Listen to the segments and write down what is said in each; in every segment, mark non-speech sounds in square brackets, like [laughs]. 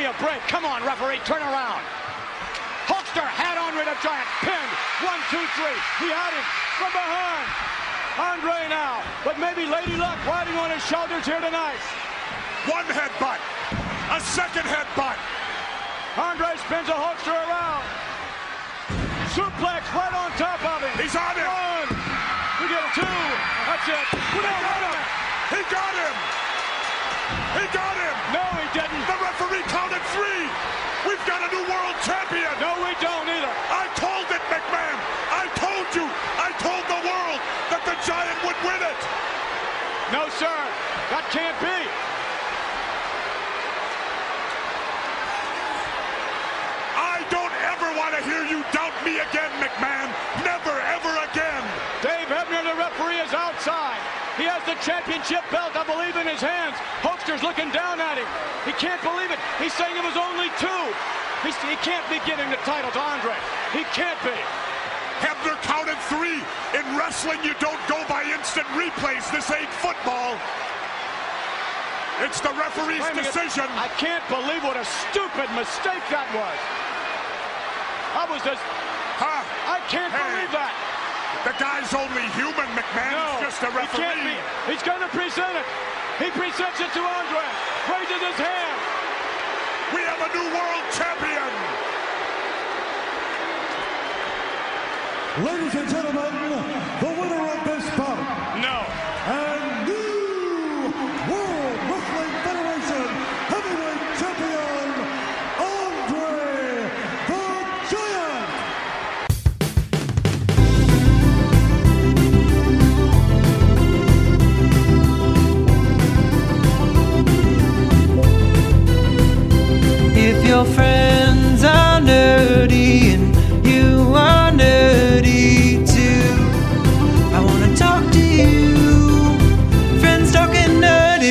me a break. Come on, referee, turn around. Hulkster had Andre the Giant pinned. One, two, three. He had him from behind. Andre now, but maybe Lady Luck riding on his shoulders here tonight. One headbutt. A second headbutt. Andre spins a Hulkster around. Suplex right on top of him. He's on him. One. We get a two. That's it. We got him. He got him. He got him. No, he didn't. The referee counted three. We've got a new world champion. No, we don't either. I told it, McMahon. I told you. I told the world that the Giant would win it. No, sir. That can't be. I don't ever want to hear you doubt me again, McMahon. Never, ever again. Dave Hebner, the referee, is outside. He has the championship belt, I believe, in his hands. Hulkster's looking down at him. He can't believe it. He's saying it was only two. He's, he can't be giving the title to Andre. He can't be. Hebner counted three. In wrestling, you don't go by instant replays. This ain't football. It's the referee's decision. I can't believe what a stupid mistake that was. I was just, Huh? I can't Hey. believe that. The guy's only human, McMahon. No, He's just a he can't referee. be. He's going to present it. He presents it to Andre. Raises his hand. We have a new world champion. Ladies and gentlemen, your friends are nerdy and you are nerdy too, I wanna talk to you. Friends talking nerdy.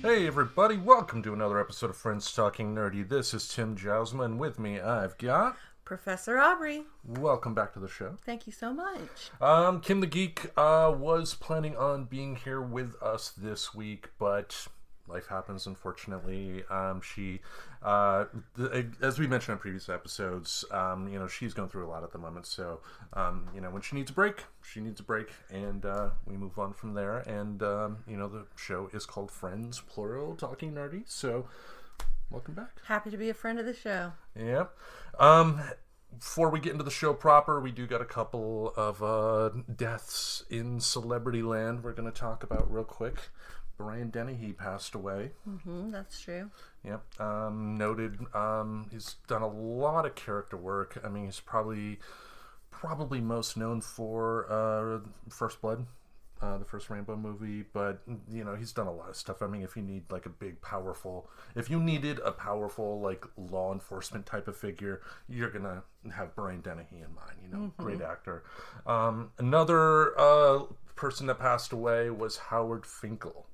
Hey everybody, welcome to another episode of Friends Talking Nerdy. This is Tim Jousma, and with me I've got. Professor Aubrey, Welcome back to the show. thank you so much. Um, Kim the Geek uh, was planning on being here with us this week, but life happens, unfortunately. Um, she, uh, th- as we mentioned in previous episodes, um, you know, she's going through a lot at the moment. So, um, you know, when she needs a break, she needs a break, and uh, we move on from there. And, um, you know, the show is called Friends, plural, Talking Nerdy. So, welcome back. Happy to be a friend of the show. Yep. Um, before we get into the show proper, we do got a couple of uh, deaths in celebrity land we're going to talk about real quick. Brian Dennehy passed away. hmm that's true. Yep. Um, noted. Um, he's done a lot of character work. I mean, he's probably probably most known for uh, First Blood, uh, the first Rambo movie. But you know, he's done a lot of stuff. I mean, if you need like a big, powerful, if you needed a powerful like law enforcement type of figure, you're gonna have Brian Dennehy in mind. You know, great actor. Um, another uh, person that passed away was Howard Finkel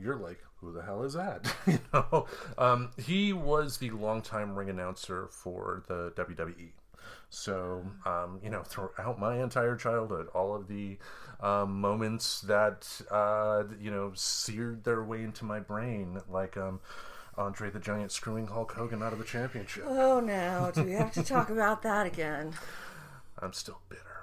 you're like, who the hell is that? [laughs] you know, um, he was the longtime ring announcer for the WWE. So, um, you know, throughout my entire childhood, all of the um, moments that uh, you know seared their way into my brain, like um, Andre the Giant screwing Hulk Hogan out of the championship. Oh, now do we have to talk about that again? I'm still bitter.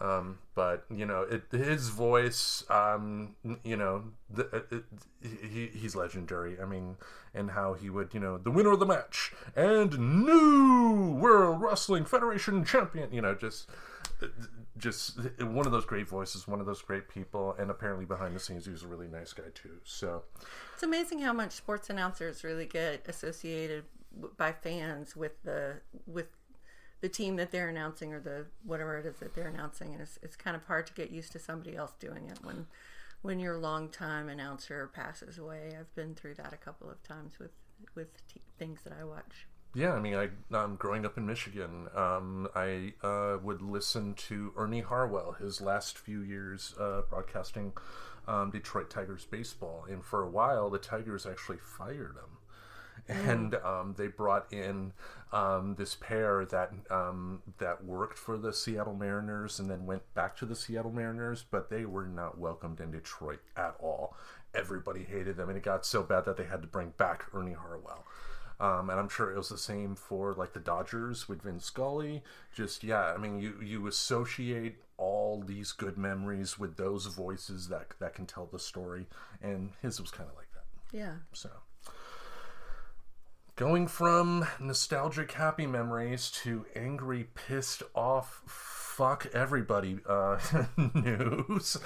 Um, but you know, it, his voice, um, you know, the, it, it, he, he's legendary. I mean, and how he would, you know, the winner of the match and new World Wrestling Federation champion. You know, just, just one of those great voices, one of those great people, and apparently behind the scenes, he was a really nice guy too. So, It's amazing how much sports announcers really get associated by fans with the with the team that they're announcing or the whatever it is that they're announcing, and it's it's kind of hard to get used to somebody else doing it when when your longtime announcer passes away. I've been through that a couple of times with with t- things that I watch. Yeah, I mean, I um, growing up in Michigan, um, I uh, would listen to Ernie Harwell his last few years uh, broadcasting um, Detroit Tigers baseball, and for a while, the Tigers actually fired him. And um, they brought in um, this pair that um, that worked for the Seattle Mariners and then went back to the Seattle Mariners, but they were not welcomed in Detroit at all. Everybody hated them, and it got so bad that they had to bring back Ernie Harwell. Um, and I'm sure it was the same for like the Dodgers with Vin Scully. Just yeah, I mean, you you associate all these good memories with those voices that that can tell the story, and his was kind of like that. Yeah. So, going from nostalgic happy memories to angry, pissed off, fuck everybody uh, [laughs] news.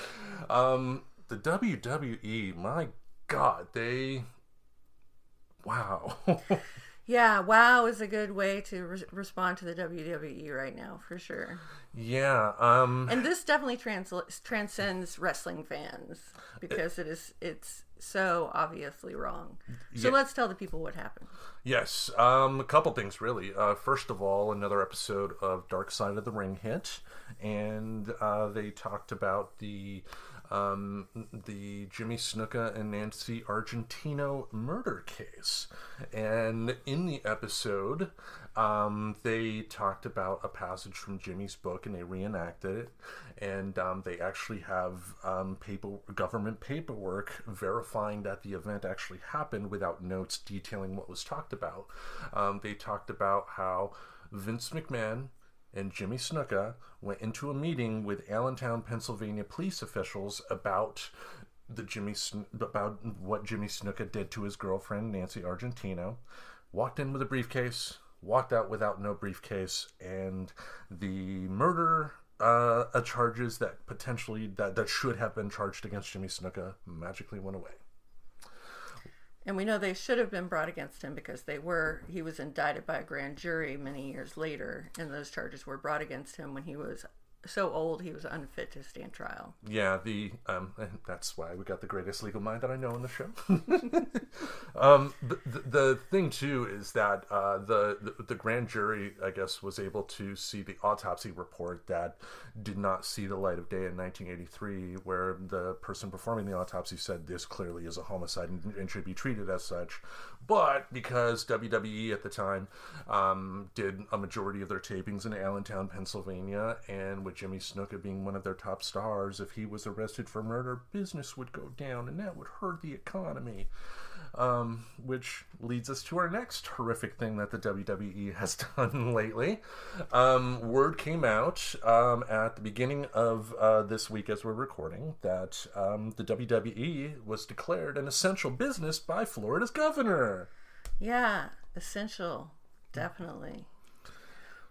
Um, the WWE, my God, they. Wow. [laughs] Yeah, wow is a good way to re- respond to the WWE right now, for sure. yeah. Um, And this definitely trans- transcends wrestling fans because it is it's so obviously wrong. So Yeah. let's tell the people what happened. Yes, um, a couple things really. Uh, first of all, another episode of Dark Side of the Ring hit, and uh, they talked about the um, the Jimmy Snuka and Nancy Argentino murder case, and in the episode, um, they talked about a passage from Jimmy's book, and they reenacted it, and um, they actually have um, paper government paperwork verifying that the event actually happened without notes detailing what was talked about. Um, they talked about how Vince McMahon and Jimmy Snuka went into a meeting with Allentown, Pennsylvania police officials about the Jimmy about what Jimmy Snuka did to his girlfriend Nancy Argentino. Walked in with a briefcase, walked out without no briefcase, and the murder uh, uh, charges that potentially that, that should have been charged against Jimmy Snuka magically went away. And we know they should have been brought against him because they were he was indicted by a grand jury many years later and those charges were brought against him when he was so old he was unfit to stand trial. Yeah, the um, [laughs] that's why we got the greatest legal mind that I know in the show. [laughs] um, the, the the thing too is that uh, the, the the grand jury, I guess, was able to see the autopsy report that did not see the light of day in 1983, where the person performing the autopsy said this clearly is a homicide and, and should be treated as such. But because WWE at the time um, did a majority of their tapings in Allentown, Pennsylvania, and with Jimmy Snuka being one of their top stars, if he was arrested for murder, business would go down and that would hurt the economy. Um, which leads us to our next horrific thing that the WWE has [laughs] done lately. Um, word came out um, at the beginning of uh, this week, as we're recording, that um, the WWE was declared an essential business by Florida's governor. Yeah, essential, definitely.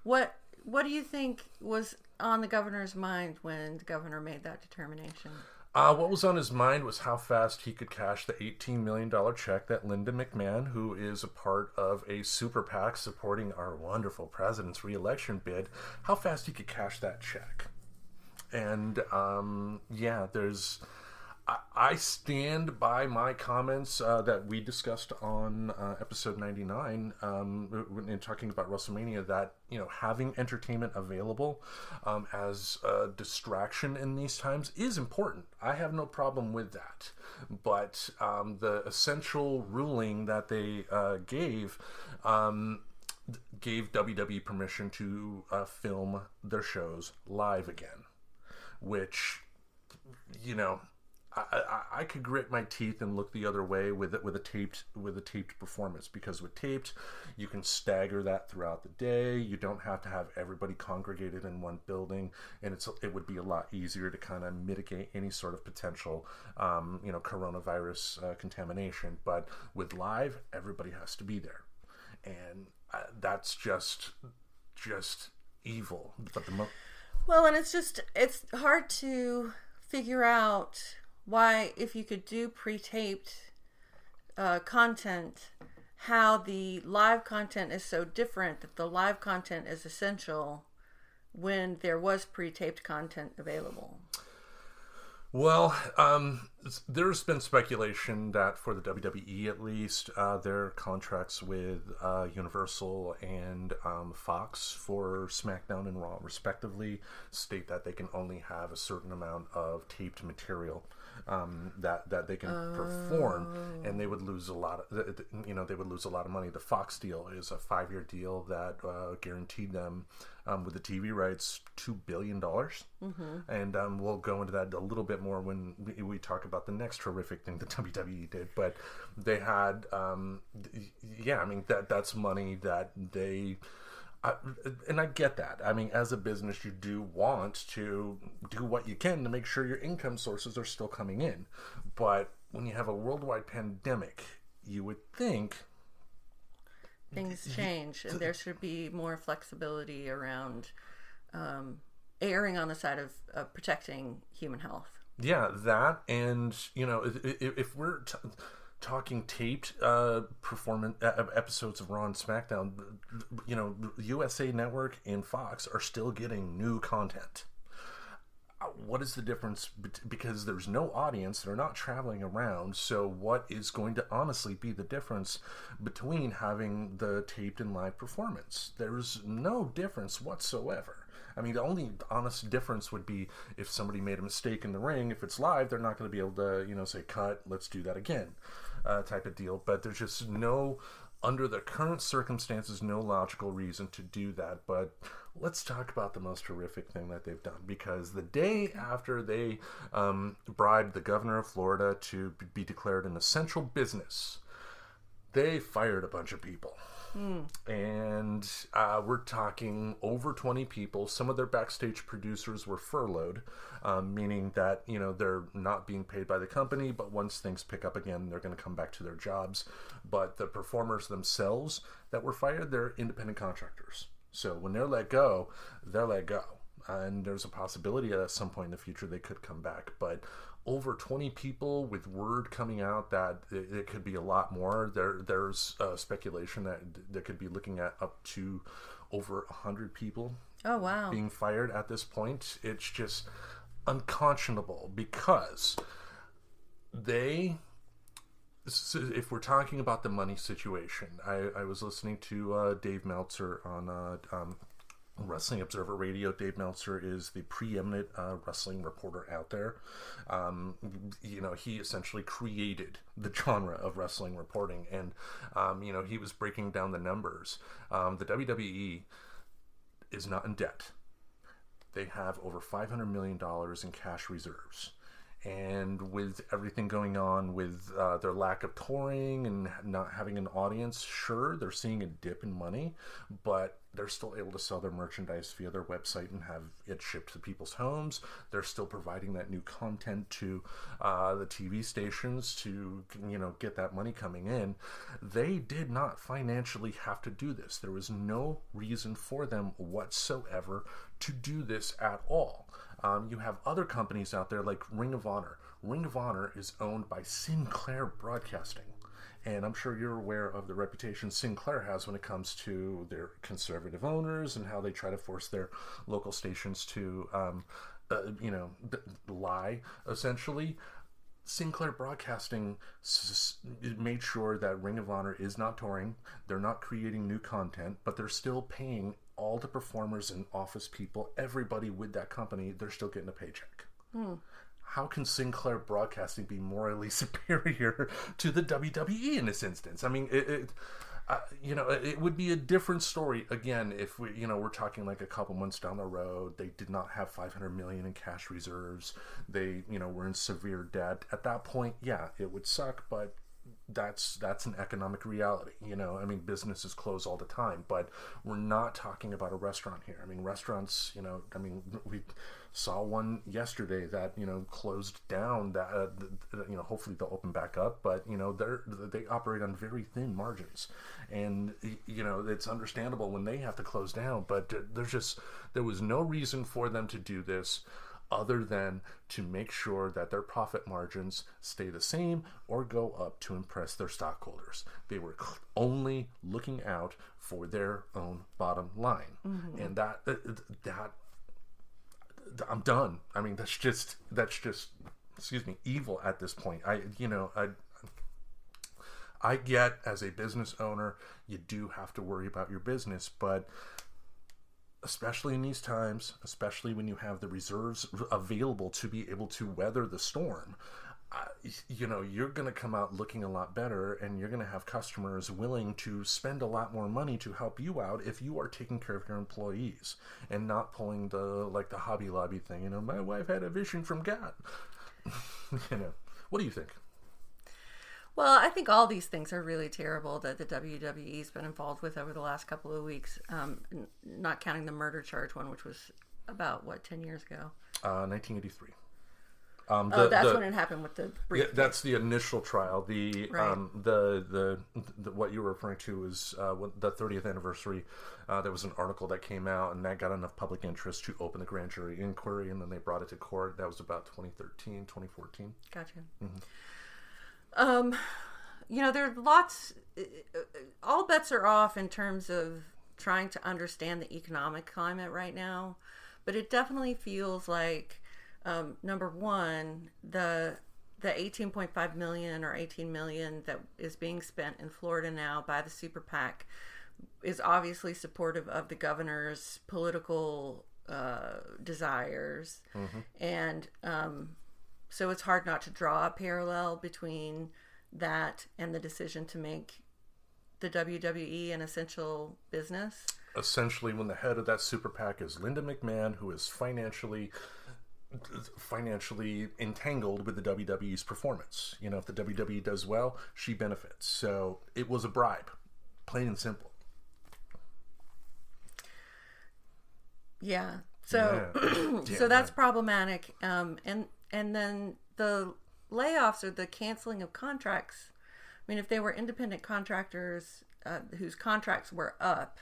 What what do you think was on the governor's mind when the governor made that determination? Uh, what was on his mind was how fast he could cash the $18 million check that Linda McMahon, who is a part of a super PAC supporting our wonderful president's reelection bid, how fast he could cash that check. And um, yeah, there's. I, stand by my comments uh, that we discussed on uh, episode 99 um, in talking about WrestleMania that, you know, having entertainment available um, as a distraction in these times is important. I have no problem with that. But um, the essential ruling that they uh, gave um, gave WWE permission to uh, film their shows live again, which, you know, I, I, could grit my teeth and look the other way with it with a taped with a taped performance because with taped you can stagger that throughout the day. You don't have to have everybody congregated in one building, and it's it would be a lot easier to kind of mitigate any sort of potential, um, you know, coronavirus uh, contamination. But with live, everybody has to be there, and uh, that's just just evil. But the mo- Well, and it's just it's hard to figure out why if you could do pre-taped uh, content how the live content is so different that the live content is essential when there was pre-taped content available Well, um, there's been speculation that for the WWE at least, uh, their contracts with uh, Universal and um, Fox for SmackDown and Raw, respectively, state that they can only have a certain amount of taped material. Um, that that they can perform, and they would lose a lot of you know they would lose a lot of money. The Fox deal is a five year deal that uh, guaranteed them um, with the TV rights two billion dollars, and um, we'll go into that a little bit more when we, we talk about the next horrific thing that [laughs] WWE did. But they had, um, yeah, I mean that that's money that they. I, and I get that. I mean, as a business, you do want to do what you can to make sure your income sources are still coming in. But when you have a worldwide pandemic, you would think things change and there should be more flexibility around um, erring on the side of, of protecting human health Yeah, that and you know if, if, if we're t- talking taped uh, performance uh, episodes of Raw and SmackDown, you know USA Network and Fox are still getting new content. Uh, What is the difference? Because there's no audience, they're not traveling around. So, what is going to honestly be the difference between having the taped and live performance? There's no difference whatsoever. I mean, the only honest difference would be if somebody made a mistake in the ring. If it's live, they're not going to be able to, you know, say, cut, let's do that again, uh, type of deal. But there's just no, under the current circumstances, no logical reason to do that. But let's talk about the most horrific thing that they've done because the day after they um, bribed the governor of Florida to be declared an essential business, they fired a bunch of people. And uh, we're talking over 20 people. Some of their backstage producers were furloughed, um, meaning that, you know, they're not being paid by the company, but once things pick up again, they're going to come back to their jobs. But the performers themselves that were fired, they're independent contractors. So when they're let go, they're let go. And there's a possibility that at some point in the future they could come back. But over 20 people with word coming out that it, it could be a lot more. There, there's uh, speculation that they could be looking at up to over 100 people oh wow being fired at this point. It's just unconscionable because they. If we're talking about the money situation, I, I was listening to uh, Dave Meltzer on uh, um, Wrestling Observer Radio. Dave Meltzer is the preeminent uh, wrestling reporter out there. Um, you know, he essentially created the genre of wrestling reporting, and um, you know, he was breaking down the numbers. Um, the WWE is not in debt. They have over $500 million in cash reserves. And with everything going on with uh, their lack of touring and not having an audience, sure, they're seeing a dip in money, but they're still able to sell their merchandise via their website and have it shipped to people's homes. They're still providing that new content to uh, the TV stations to you know get that money coming in. They did not financially have to do this. There was no reason for them whatsoever to do this at all. Um, you have other companies out there like Ring of Honor. Ring of Honor is owned by Sinclair Broadcasting. And I'm sure you're aware of the reputation Sinclair has when it comes to their conservative owners and how they try to force their local stations to, um, uh, you know, lie, essentially. Sinclair Broadcasting s- made sure that Ring of Honor is not touring, they're not creating new content, but they're still paying all the performers and office people, everybody with that company, they're still getting a paycheck. How can Sinclair Broadcasting be morally [laughs] superior to the WWE in this instance? I mean, it, it uh, you know, it would be a different story again if we, you know, we're talking like a couple months down the road. They did not have 500 million in cash reserves. They, you know, were in severe debt. At that point, yeah, it would suck, but that's that's an economic reality you know? I mean businesses close all the time but we're not talking about a restaurant here. I mean restaurants you know i mean we saw one yesterday that you know closed down that uh, you know hopefully they'll open back up but you know they're they operate on very thin margins. And you know it's understandable when they have to close down but there's just there was no reason for them to do this other than to make sure that their profit margins stay the same or go up to impress their stockholders. They were only looking out for their own bottom line, and that uh, that I'm done. I mean, that's just that's just excuse me, evil at this point. I you know I. I get as a business owner, you do have to worry about your business, but especially in these times, especially when you have the reserves available to be able to weather the storm, uh, you know, you're going to come out looking a lot better and you're going to have customers willing to spend a lot more money to help you out if you are taking care of your employees and not pulling the, like the Hobby Lobby thing. You know, my wife had a vision from God. [laughs] you know, what do you think? Well, I think all these things are really terrible that the WWE's been involved with over the last couple of weeks, um, n- not counting the murder charge one, which was about, what, 10 years ago? Uh, 1983. Um, oh, that's the- when it happened with the Yeah, brief. that's the initial trial. The Right. um, the, the the what you were referring to is uh, the 30th anniversary. Uh, there was an article that came out, and that got enough public interest to open the grand jury inquiry, and then they brought it to court. That was about 2013, 2014. Gotcha. Um, you know, there are lots. All bets are off in terms of trying to understand the economic climate right now, but it definitely feels like um, number one, the the 18.5 million or 18 million that is being spent in Florida now by the super PAC is obviously supportive of the governor's political uh, desires, and um, so it's hard not to draw a parallel between that and the decision to make the WWE an essential business. Essentially, when the head of that super PAC is Linda McMahon, who is financially financially entangled with the WWE's performance. You know, if the WWE does well, she benefits. So it was a bribe, plain and simple. Yeah. So Yeah. [clears throat] so that's problematic. Um, and and then the layoffs or the canceling of contracts. I mean, if they were independent contractors uh, whose contracts were up,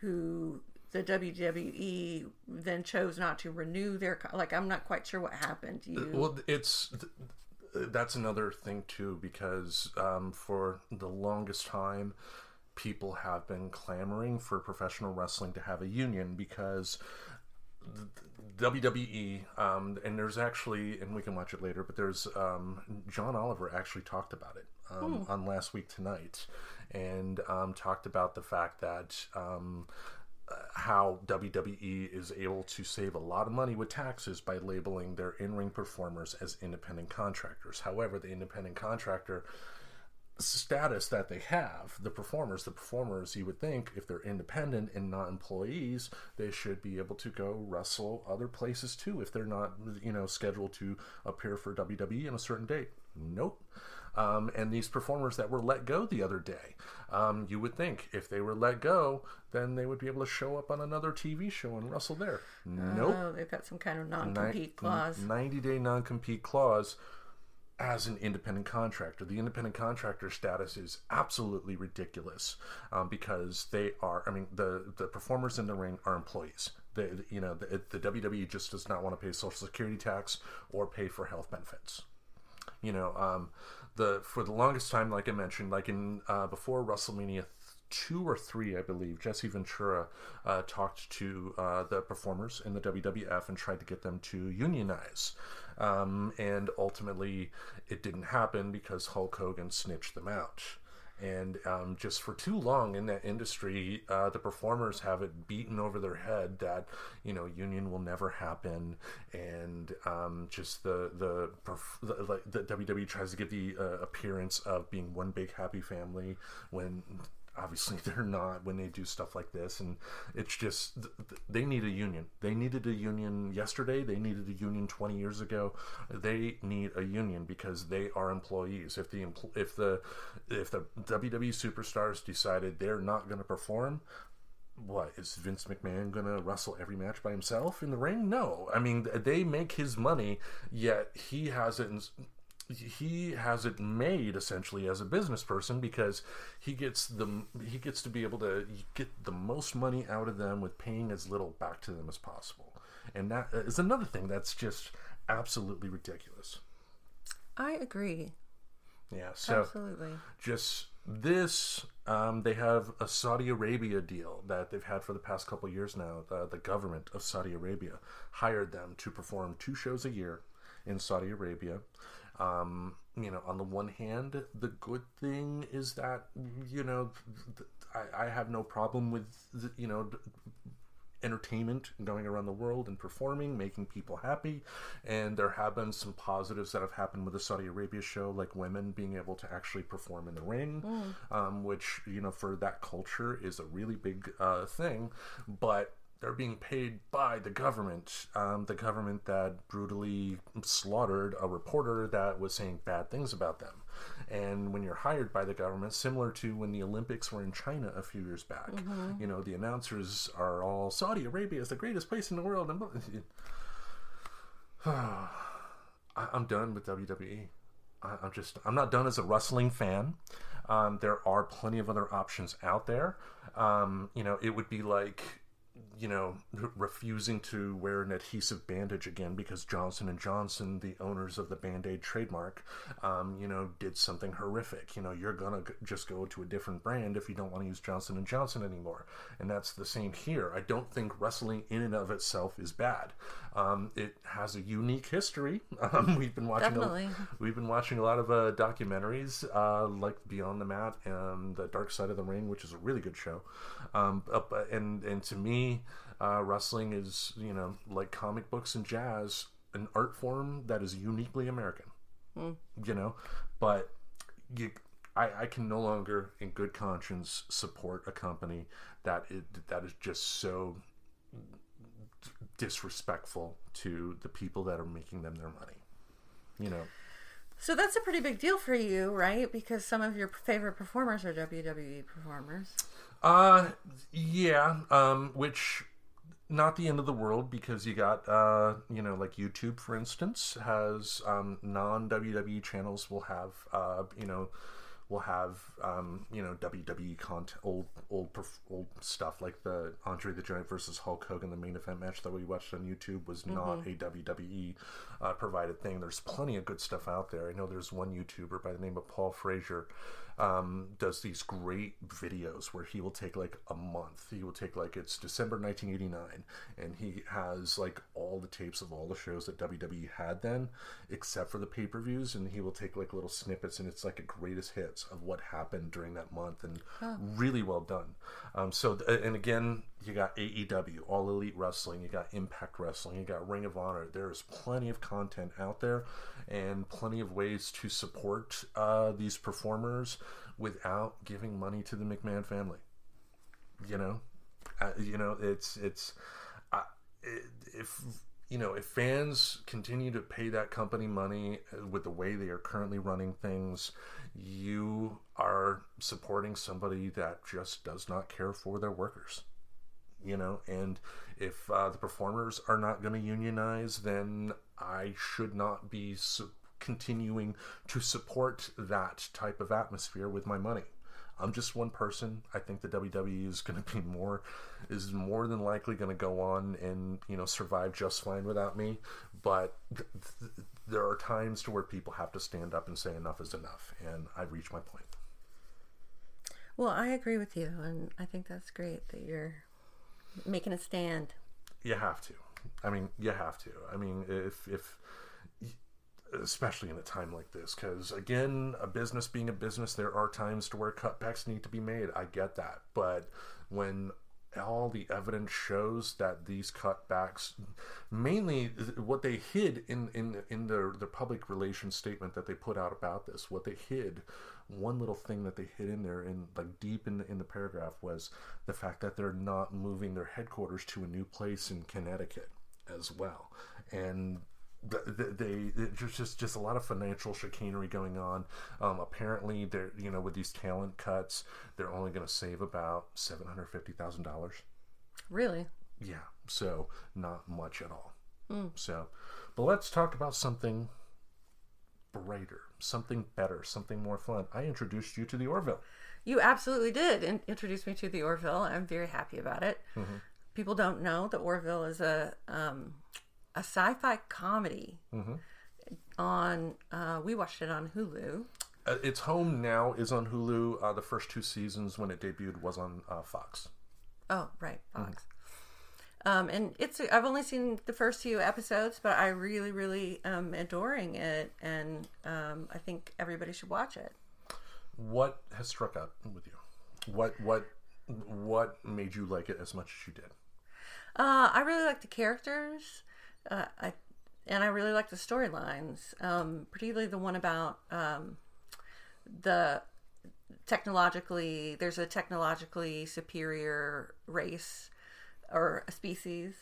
who the WWE then chose not to renew their like, I'm not quite sure what happened. You Well, it's that's another thing too because um, for the longest time, people have been clamoring for professional wrestling to have a union because WWE um, and there's actually and we can watch it later, but there's um, John Oliver actually talked about it um, on last week tonight and um, talked about the fact that. Um, how WWE is able to save a lot of money with taxes by labeling their in-ring performers as independent contractors. However, the independent contractor status that they have, the performers, the performers, you would think if they're independent and not employees, they should be able to go wrestle other places too if they're not, you know, scheduled to appear for WWE on a certain date. Nope. Um, and these performers that were let go the other day, um, you would think if they were let go, then they would be able to show up on another TV show and wrestle there. Nope. oh, they've got some kind of non-compete clause. 90 day non compete clause as an independent contractor. The independent contractor status is absolutely ridiculous um, because they are, I mean, the, the performers in the ring are employees. They, you know, the, the WWE just does not want to pay Social Security tax or pay for health benefits you know um the for the longest time like i mentioned like in uh before wrestlemania two or three i believe jesse ventura uh talked to uh the performers in the wwf and tried to get them to unionize. Um and ultimately it didn't happen because hulk hogan snitched them out. And um, just for too long in that industry, uh, the performers have it beaten over their head that you know union will never happen, and um, just the the, the like the WWE tries to give the uh, appearance of being one big happy family when obviously [laughs] they're not when they do stuff like this and it's just th- th- they need a union they needed a union yesterday they needed a union 20 years ago they need a union because they are employees if the if the if the WWE superstars decided they're not going to perform what is Vince McMahon gonna wrestle every match by himself in the ring? No, I mean they make his money, yet he hasn't. He has it made essentially as a business person because he gets the he gets to be able to get the most money out of them with paying as little back to them as possible, and that is another thing that's just absolutely ridiculous. I agree. Yeah, so Absolutely. just this um, they have a saudi arabia deal that they've had for the past couple years now uh, the government of saudi arabia hired them to perform two shows a year in saudi arabia um, you know on the one hand the good thing is that you know th- I, I have no problem with the, you know entertainment going around the world and performing, making people happy. And there have been some positives that have happened with the Saudi Arabia show, like women being able to actually perform in the ring, um, which, you know, for that culture is a really big uh, thing. But they're being paid by the government, um, the government that brutally slaughtered a reporter that was saying bad things about them. And when you're hired by the government, similar to when the Olympics were in China a few years back, you know, the announcers are all Saudi Arabia is the greatest place in the world. And [sighs] I'm done with WWE. I'm just I'm not done as a wrestling fan. Um, there are plenty of other options out there. Um, you know, it would be like you know refusing to wear an adhesive bandage again because Johnson and Johnson, the owners of the Band-Aid trademark, um, you know, did something horrific. You know, you're gonna just go to a different brand if you don't want to use Johnson and Johnson anymore, and that's the same here. I don't think wrestling in and of itself is bad. Um, it has a unique history. [laughs] Um, we've been watching Definitely. a, we've been watching a lot of uh, documentaries uh, like Beyond the Mat and The Dark Side of the Ring, which is a really good show. Um, up, and and to me, uh, wrestling is you know like comic books and jazz, an art form that is uniquely American. You know, but you. I, I can no longer, in good conscience, support a company that it, that is just so disrespectful to the people that are making them their money. You know, So that's a pretty big deal for you, right? Because some of your favorite performers are WWE performers. Uh, yeah, um, which not the end of the world because you got uh, you know, like YouTube, for instance, has um, non WWE channels will have uh, you know. Will have um, you know WWE content, old old old stuff like the Andre the Giant versus Hulk Hogan, the main event match that we watched on YouTube was not a WWE uh, provided thing. There's plenty of good stuff out there. I know there's one YouTuber by the name of Paul Frazier um, does these great videos where he will take like a month. He will take like it's December 1989, and he has like all the tapes of all the shows that WWE had then, except for the pay per views, and he will take like little snippets, and it's like a greatest hits of what happened during that month, and really well done. Um, so, th- and again, you got AEW, All Elite Wrestling, you got Impact Wrestling, you got Ring of Honor. There's plenty of content out there, and plenty of ways to support uh, these performers without giving money to the McMahon family. You know, uh, you know, it's it's uh, if you know if fans continue to pay that company money uh, with the way they are currently running things, you are supporting somebody that just does not care for their workers. You know? And if uh, the performers are not going to unionize then i should not be su- continuing to support that type of atmosphere with my money. I'm just one person. I think the wwe is going to be more is more than likely going to go on and you know survive just fine without me. But th- th- there are times to where people have to stand up and say enough is enough and i've reached my point. Well, I agree with you, and I think that's great that you're making a stand. you have to i mean you have to. I mean if if especially in a time like this because again a business being a business there are times to where cutbacks need to be made. I get that. But when all the evidence shows that these cutbacks mainly what they hid in in in their their public relations statement that they put out about this what they hid one little thing that they hid in there in like deep in in the paragraph was the fact that they're not moving their headquarters to a new place in Connecticut as well. And th- th- they there's just just a lot of financial chicanery going on. Um, apparently, they're you know with these talent cuts, they're only going to save about seven hundred fifty thousand dollars. Really? Yeah, so not much at all. So, but let's talk about something brighter, something better, something more fun. I introduced you to the Orville. You absolutely did in- introduce me to the Orville. I'm very happy about it. People don't know that Orville is a um, a sci-fi comedy. On uh, we watched it on Hulu. Uh, its home now is on Hulu. Uh, the first two seasons, when it debuted, was on uh, Fox. Oh, right, Fox. Um, and it's I've only seen the first few episodes, but I really, really am adoring it, and um, I think everybody should watch it. What has struck out with you? What what what made you like it as much as you did? Uh, I really like the characters, uh, I, and I really like the storylines, um, particularly the one about um, the technologically. There's a technologically superior race or a species,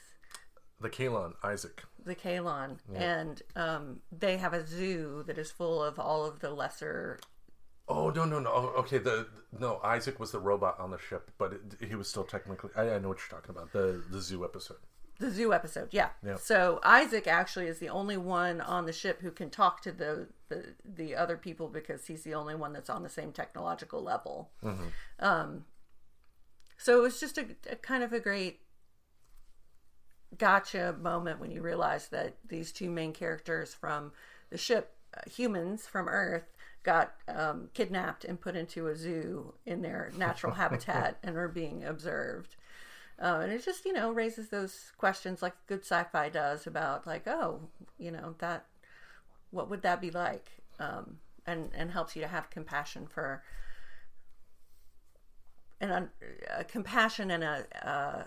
The Kalon, Isaac. the Kalon, and um, they have a zoo that is full of all of the lesser. Oh no no no! Oh, Okay, the no Isaac was the robot on the ship, but it, he was still technically. I, I know what you're talking about. The the zoo episode. The zoo episode, yeah. Yeah. So Isaac actually is the only one on the ship who can talk to the the, the other people because he's the only one that's on the same technological level. Um, so it was just a, a kind of a great gotcha moment when you realize that these two main characters from the ship, uh, humans from Earth, got um, kidnapped and put into a zoo in their natural habitat [laughs] and are being observed. Uh, and it just, you know, raises those questions like good sci-fi does about like, oh, you know, that, what would that be like? Um, and and helps you to have compassion for, and uh, compassion and a uh,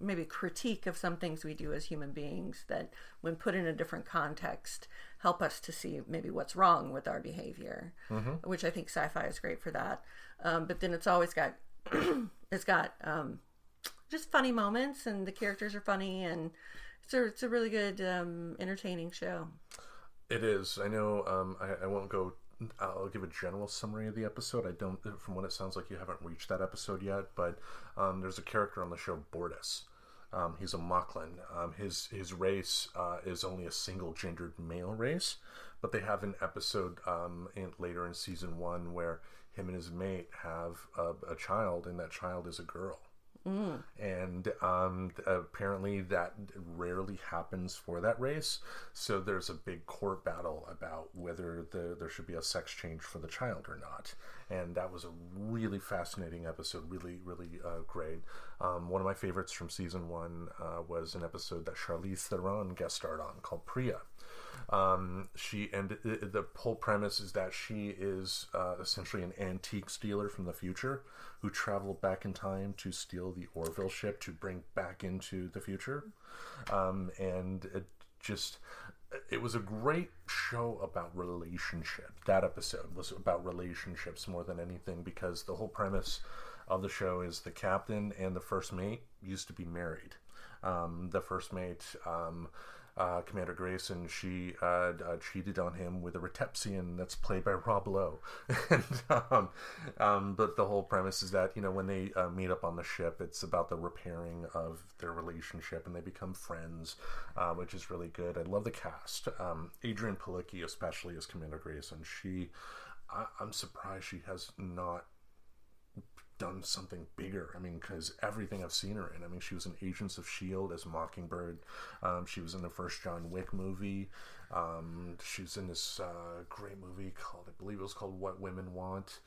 maybe critique of some things we do as human beings that, when put in a different context, help us to see maybe what's wrong with our behavior. Which I think sci-fi is great for that. Um, but then it's always got [clears throat] it's got um, just funny moments, and the characters are funny, and it's a it's a really good um, entertaining show. It is. I know. Um, I, I won't go. I'll give a general summary of the episode. I don't. From what it sounds like, you haven't reached that episode yet. But um, there's a character on the show, Bortus. Um, he's a Moclan. Um, his his race uh, is only a single gendered male race, but they have an episode um, in, later in season one where him and his mate have a, a child, and that child is a girl and um, apparently that rarely happens for that race. So there's a big court battle about whether the, there should be a sex change for the child or not. And that was a really fascinating episode, really, really uh, great. Um, one of my favorites from season one uh, was an episode that Charlize Theron guest starred on called Pria. Um, she and the, whole premise is that she is uh, essentially an antique stealer from the future who traveled back in time to steal the Orville ship to bring back into the future. Um, and it just it was a great show about relationship. That episode was about relationships more than anything because the whole premise of the show is the captain and the first mate used to be married. Um, the first mate, um, uh, Commander Grayson, she uh, uh, cheated on him with a Retepsian that's played by Rob Lowe. [laughs] and, um, um, but the whole premise is that, you know, when they uh, meet up on the ship, it's about the repairing of their relationship and they become friends, uh, which is really good. I love the cast. Um, Adrianne Palicki, especially as Commander Grayson, she, I, I'm surprised she has not done something bigger. I mean, because everything I've seen her in. I mean, she was in Agents of S.H.I.E.L.D. as Mockingbird. Um, she was in the first John Wick movie. Um, she's in this uh, great movie called, I believe it was called What Women Want.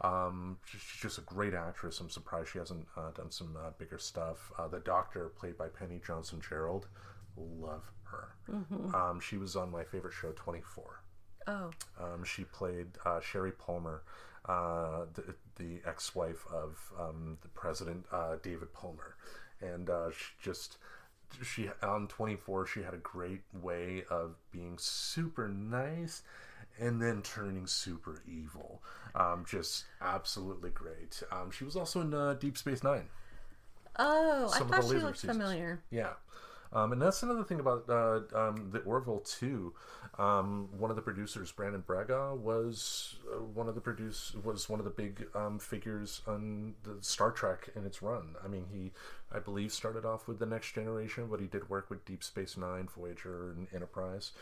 Um, she's just a great actress. I'm surprised she hasn't uh, done some uh, bigger stuff. Uh, the Doctor, played by Penny Johnson Jerald, love her. Um, she was on my favorite show, 24. Oh, Um, she played uh, Sherri Palmer, uh, the, the ex-wife of um, the president uh, David Palmer, and uh, she just she on 24 she had a great way of being super nice and then turning super evil um, just absolutely great um, she was also in uh, deep space nine oh, Some I thought she looked seasons. familiar. yeah. Um, and that's another thing about uh, um, the Orville too. Um, one of the producers, Brannon Braga, was uh, one of the produce was one of the big um, figures on the Star Trek in its run. I mean, he, I believe, started off with the Next Generation, but he did work with Deep Space Nine, Voyager, and Enterprise.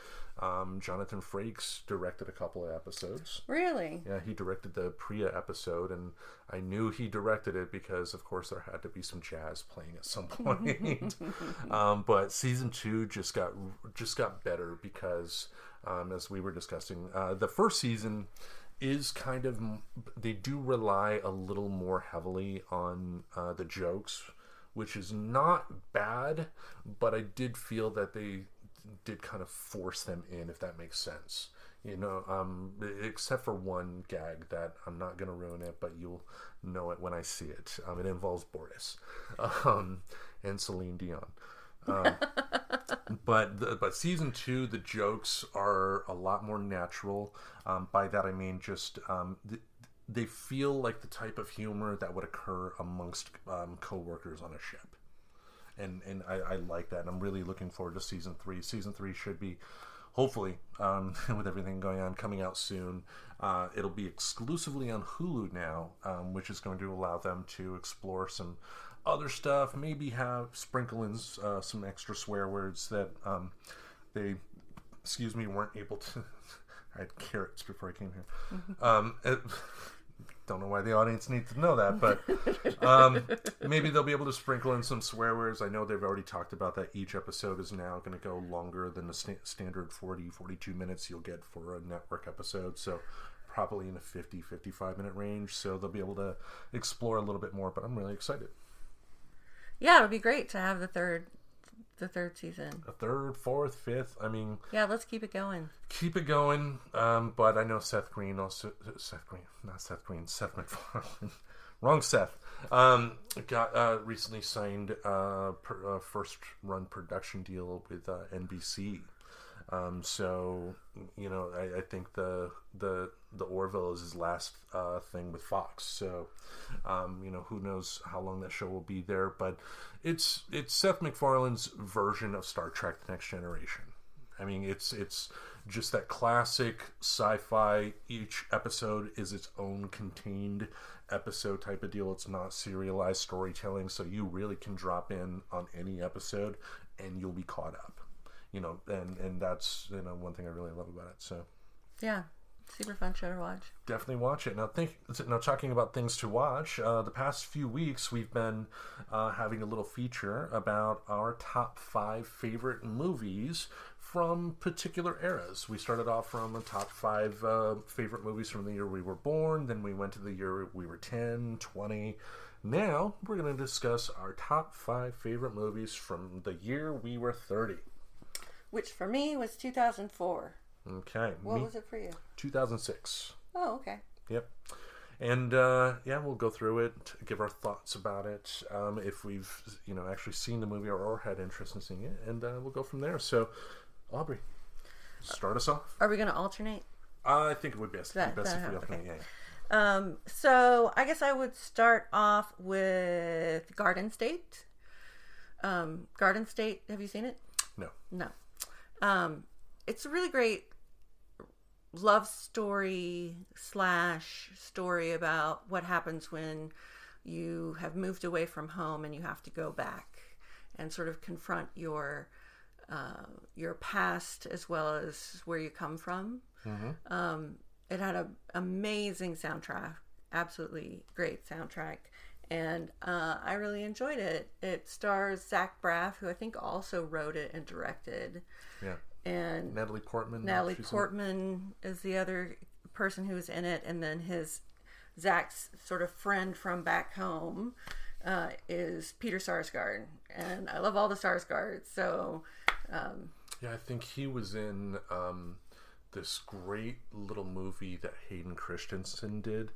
Um, Jonathan Frakes directed a couple of episodes. Really? Yeah, he directed the Pria episode, and I knew he directed it because, of course, there had to be some jazz playing at some [laughs] point. [laughs] um, but season two just got just got better because, um, as we were discussing, uh, the first season is kind of they do rely a little more heavily on uh, the jokes, which is not bad, but I did feel that they did kind of force them in, if that makes sense. You know, um, except for one gag that I'm not going to ruin it, but you'll know it when I see it. Um, it involves Bortus [laughs] um, and Celine Dion. Um, [laughs] but the, but season two, the jokes are a lot more natural. Um, by that I mean just um, they feel like the type of humor that would occur amongst um, coworkers on a ship, and and I, I like that. And I'm really looking forward to season three. Season three should be hopefully um, [laughs] with everything going on coming out soon uh, it'll be exclusively on hulu now um, which is going to allow them to explore some other stuff maybe have sprinkle in uh, some extra swear words that um, they excuse me weren't able to [laughs] i had carrots before i came here um, it, [laughs] don't know why the audience needs to know that, but um, maybe they'll be able to sprinkle in some swear words. I know they've already talked about that. Each episode is now going to go longer than the sta- standard 40, 42 minutes you'll get for a network episode. So probably in the 50, 55 minute range. So they'll be able to explore a little bit more, but I'm really excited. Yeah, it would be great to have the third the third season. A third, fourth, fifth. I mean, Yeah, let's keep it going. keep it going. Um, but I know Seth Green also Seth Green, not Seth Green, Seth MacFarlane. [laughs] Wrong Seth. Um, got uh, recently signed uh, per, uh, first run production deal with uh, NBC. Um, so you know, I, I think the the the Orville is his last uh, thing with Fox. So um, you know, who knows how long that show will be there? But it's it's Seth MacFarlane's version of Star Trek: The Next Generation. I mean, it's it's just that classic sci-fi. Each episode is its own contained episode type of deal. It's not serialized storytelling, so you really can drop in on any episode and you'll be caught up. You know, and and that's you know one thing I really love about it. So Yeah, super fun show to watch. definitely watch it. Now, think now talking about things to watch. Uh, the past few weeks, we've been uh, having a little feature about our top five favorite movies from particular eras. We started off from the top five uh, favorite movies from the year we were born. Then we went to the year we were 10, 20. Now we're going to discuss our top five favorite movies from the year we were 30. Which for me was 2004. Okay, What me- was it for you? 2006. Oh, okay. Yep. And uh, yeah, we'll go through it, give our thoughts about it, um, if we've you know actually seen the movie or, or had interest in seeing it, and uh, we'll go from there. So, Aubrey, start us off. Are we going to alternate? I think it would be best, That- be best that- if we okay. alternate. Yeah, yeah. Um, so I guess I would start off with Garden State. Um, Garden State, have you seen it? No. No. Um, it's a really great love story slash story about what happens when you have moved away from home and you have to go back and sort of confront your uh, your past as well as where you come from. Um, it had an amazing soundtrack, absolutely great soundtrack, and uh, I really enjoyed it. It stars Zach Braff, who I think also wrote it and directed, Yeah. and Natalie Portman. Natalie in- Portman is the other person who was in it, and then his Zach's sort of friend from back home uh, is Peter Sarsgaard, and I love all the Sarsgaards. So Yeah, I think he was in um, this great little movie that Hayden Christensen did.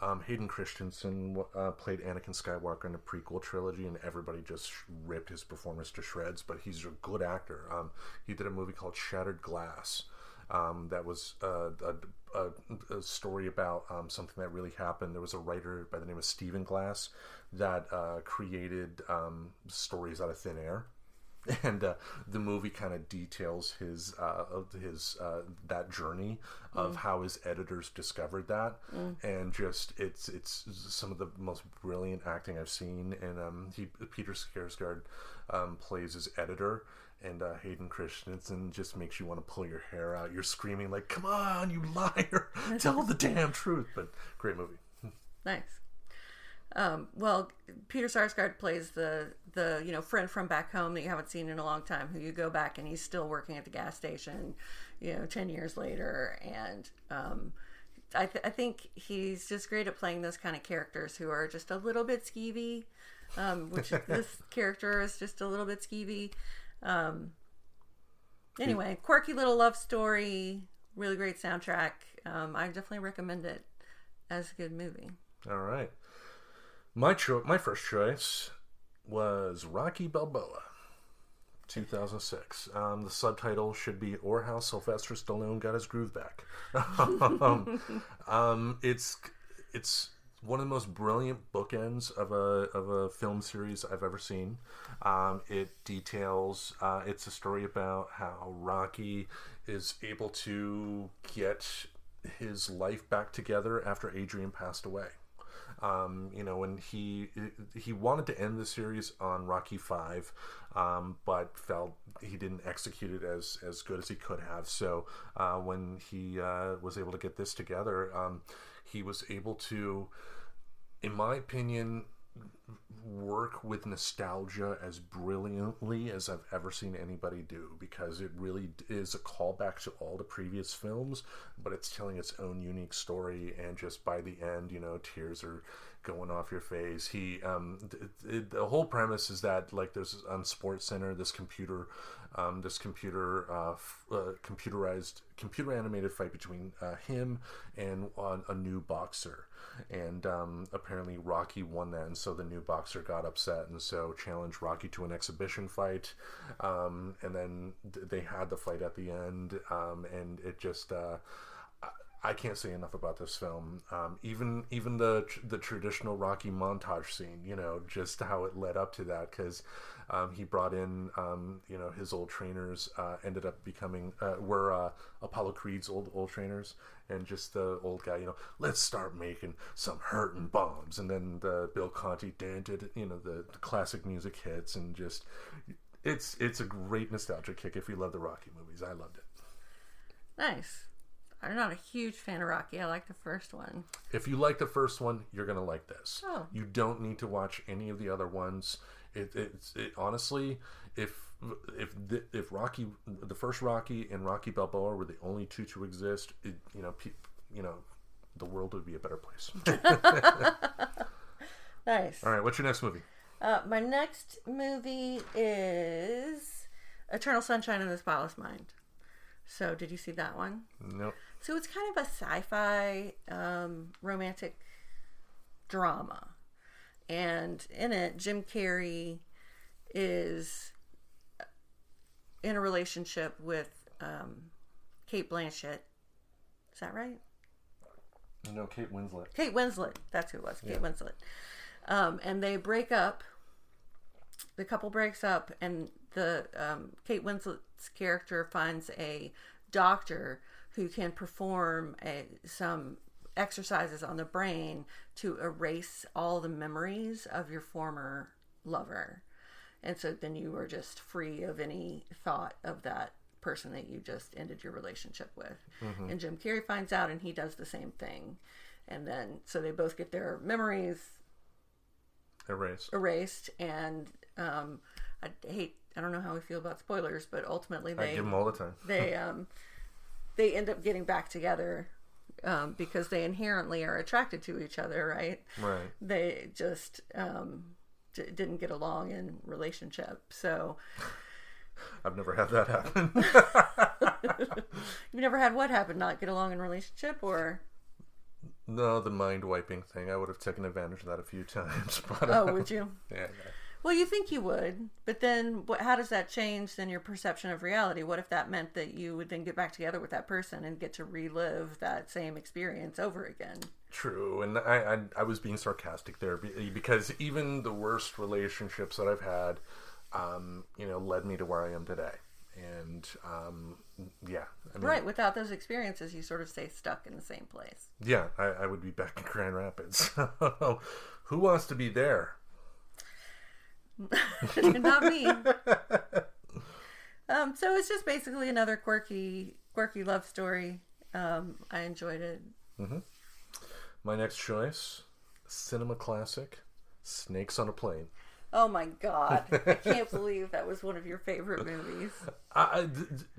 Um, Hayden Christensen uh, played Anakin Skywalker in the prequel trilogy, and everybody just ripped his performance to shreds. But he's a good actor. Um, he did a movie called Shattered Glass. Um, that was uh, a, a, a story about um, something that really happened. There was a writer by the name of Stephen Glass that uh, created um, stories out of thin air [laughs] and uh, the movie kind of details his uh, his uh, that journey of how his editors discovered that, and just it's it's some of the most brilliant acting I've seen. And um, he Peter Sarsgaard um, plays his editor. And uh, Hayden Christensen just makes you want to pull your hair out. You're screaming like, "Come on, you liar! [laughs] Tell the damn truth!" But great movie. [laughs] Nice. Um, well, Peter Sarsgaard plays the the you know friend from back home that you haven't seen in a long time, who you go back and he's still working at the gas station, you know, ten years later, and um, I, th- I think he's just great at playing those kind of characters who are just a little bit skeevy, um, which [laughs] this character is just a little bit skeevy. Um, anyway, quirky little love story really great soundtrack. Um, I definitely recommend it as a good movie. All right. My cho- my first choice was Rocky Balboa, 2006. Um, the subtitle should be "Or How Sylvester Stallone Got His Groove Back." [laughs] um, um, it's it's one of the most brilliant bookends of a of a film series I've ever seen. Um, it details. Uh, it's a story about how Rocky is able to get his life back together after Adrian passed away. Um, you know, when he he wanted to end the series on Rocky Five, um, but felt he didn't execute it as as good as he could have. So uh, when he uh, was able to get this together, um, he was able to, in my opinion, work with nostalgia as brilliantly as I've ever seen anybody do because it really is a callback to all the previous films, but it's telling its own unique story. And just by the end, you know, tears are going off your face. He, um, th- th- the whole premise is that like there's on Sports Center this computer, um, this computer, uh, f- uh, computerized, computer animated fight between uh, him and a new boxer and um, apparently Rocky won that, and so the new boxer got upset, and so challenged Rocky to an exhibition fight, um, and then th- they had the fight at the end, um, and it just. Uh, I- can't say enough about this film. Um, even even the the traditional Rocky montage scene, you know, just how it led up to that, because um, he brought in, um, you know, his old trainers uh, ended up becoming uh, were uh, Apollo Creed's old old trainers, and just the old guy, you know, let's start making some hurting bombs, and then the Bill Conti did, did you know the, the classic music hits, and just it's it's a great nostalgia kick if you love the Rocky movies. I loved it. Nice. I'm not a huge fan of Rocky. I like the first one. If you like the first one, you're gonna like this. Oh. You don't need to watch any of the other ones. It, it's it, honestly, if if the, if Rocky, the first Rocky and Rocky Balboa were the only two to exist, it, you know, pe- you know, the world would be a better place. [laughs] [laughs] Nice. All right, what's your next movie? Uh, my next movie is Eternal Sunshine of the Spotless Mind. So, did you see that one? Nope. So it's kind of a sci-fi um, romantic drama, and in it, Jim Carrey is in a relationship with um, Kate Blanchett. Is that right? No, Kate Winslet. Kate Winslet. That's who it was. Kate Winslet. Um, and they break up. The couple breaks up, and the um, Kate Winslet's character finds a doctor who can perform a, some exercises on the brain to erase all the memories of your former lover. And so then you are just free of any thought of that person that you just ended your relationship with. And Jim Carrey finds out and he does the same thing. And then so they both get their memories Erased. erased and um I hate I don't know how we feel about spoilers, but ultimately I they give them all the time. they um they end up getting back together um, because they inherently are attracted to each other, right? Right. They just um, d- didn't get along in relationship. So I've never had that happen. [laughs] [laughs] you've never had what happen? Not get along in relationship, or no, the mind wiping thing. I would have taken advantage of that a few times. [laughs] But, oh, would you? yeah, yeah. Well, you think you would, but then what, how does that change then your perception of reality? What if that meant that you would then get back together with that person and get to relive that same experience over again? True, and I, I I was being sarcastic there because even the worst relationships that I've had, um, you know, led me to where I am today, and um, yeah, I mean, Right. Without those experiences, you sort of stay stuck in the same place. yeah, I, I would be back in Grand Rapids. [laughs] Who wants to be there? [laughs] Not me. [laughs] um, so it's just basically another quirky, quirky love story. Um, I enjoyed it. My next choice, cinema classic, Snakes on a Plane. Oh my god! [laughs] I can't believe that was one of your favorite movies. I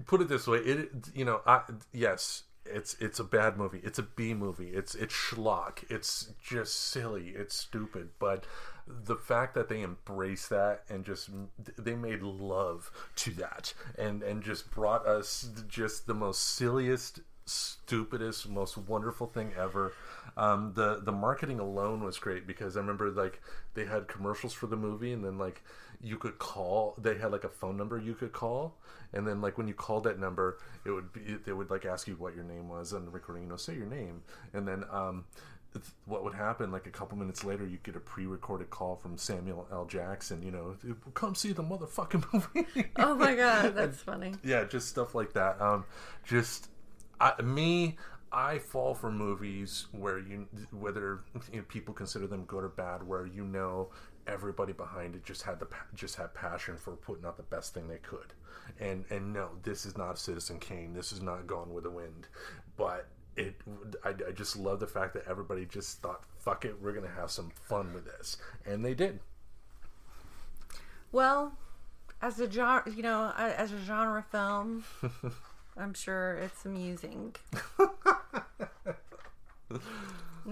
put it this way, it you know, I yes, it's it's a bad movie. It's a B movie. It's it's schlock. It's just silly. It's stupid. But the fact that they embrace that and just they made love to that and and just brought us just the most silliest stupidest, most wonderful thing ever. Um, the the marketing alone was great because I remember like they had commercials for the movie, and then like you could call. They had like a phone number you could call, and then like when you called that number, it would be they would like ask you what your name was on the recording. You know, say your name, and then um, what would happen like a couple minutes later you get a pre-recorded call from samuel l. Jackson you know come see the motherfucking [laughs] movie. Oh my god, that's funny. yeah just stuff like that. Um just I, me i fall for movies where you whether you know, people consider them good or bad where you know everybody behind it just had the just had passion for putting out the best thing they could. And and no this is not citizen kane. This is not gone with the wind. But it I, I just love the fact that everybody just thought fuck it we're gonna have some fun with this and they did Well, as a genre, you know, as a genre film, [laughs] I'm sure it's amusing.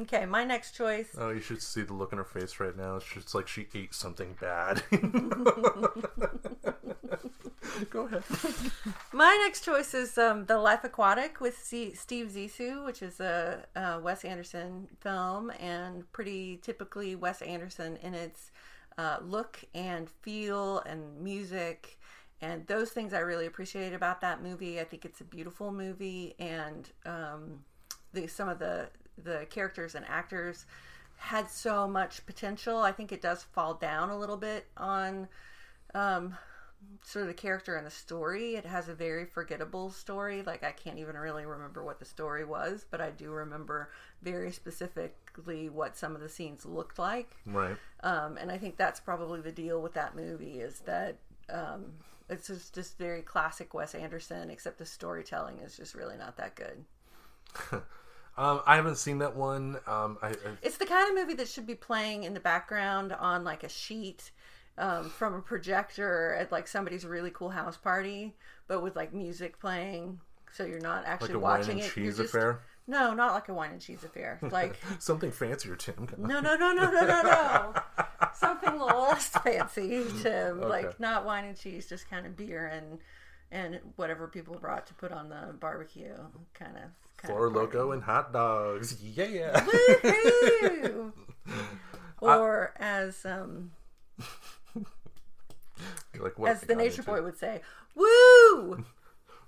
okay, my next choice. oh you should see the look on her face right now it's just like she ate something bad [laughs] [laughs] [laughs] go ahead My next choice is um, The Life Aquatic with C- Steve Zissou, which is a, a Wes Anderson film and pretty typically Wes Anderson in its uh, look and feel and music. And those things I really appreciate about that movie. I think it's a beautiful movie, and um, the, some of the the characters and actors had so much potential. I think it does fall down a little bit on um, sort of the character and the story. It has a very forgettable story. Like I can't even really remember what the story was, but I do remember very specifically what some of the scenes looked like. right Um, and I think that's probably the deal with that movie is that um, it's just, just very classic Wes Anderson, except the storytelling is just really not that good. [laughs] um, i haven't seen that one um, I, I It's the kind of movie that should be playing in the background on like a sheet um, from a projector at like somebody's really cool house party, but with like music playing, so you're not like actually wine watching and it. Cheese just- affair No, not like a wine and cheese affair. [laughs] Like something fancier tim [laughs] no, no, no, no, no, no, no. Something less [laughs] fancy, Tim. Okay. Like not wine and cheese, just kind of beer and and whatever people brought to put on the barbecue, kind of. Kind Four of Loko and hot dogs yeah Woohoo! or as um like what as the nature boy would say, "Woo!" [laughs]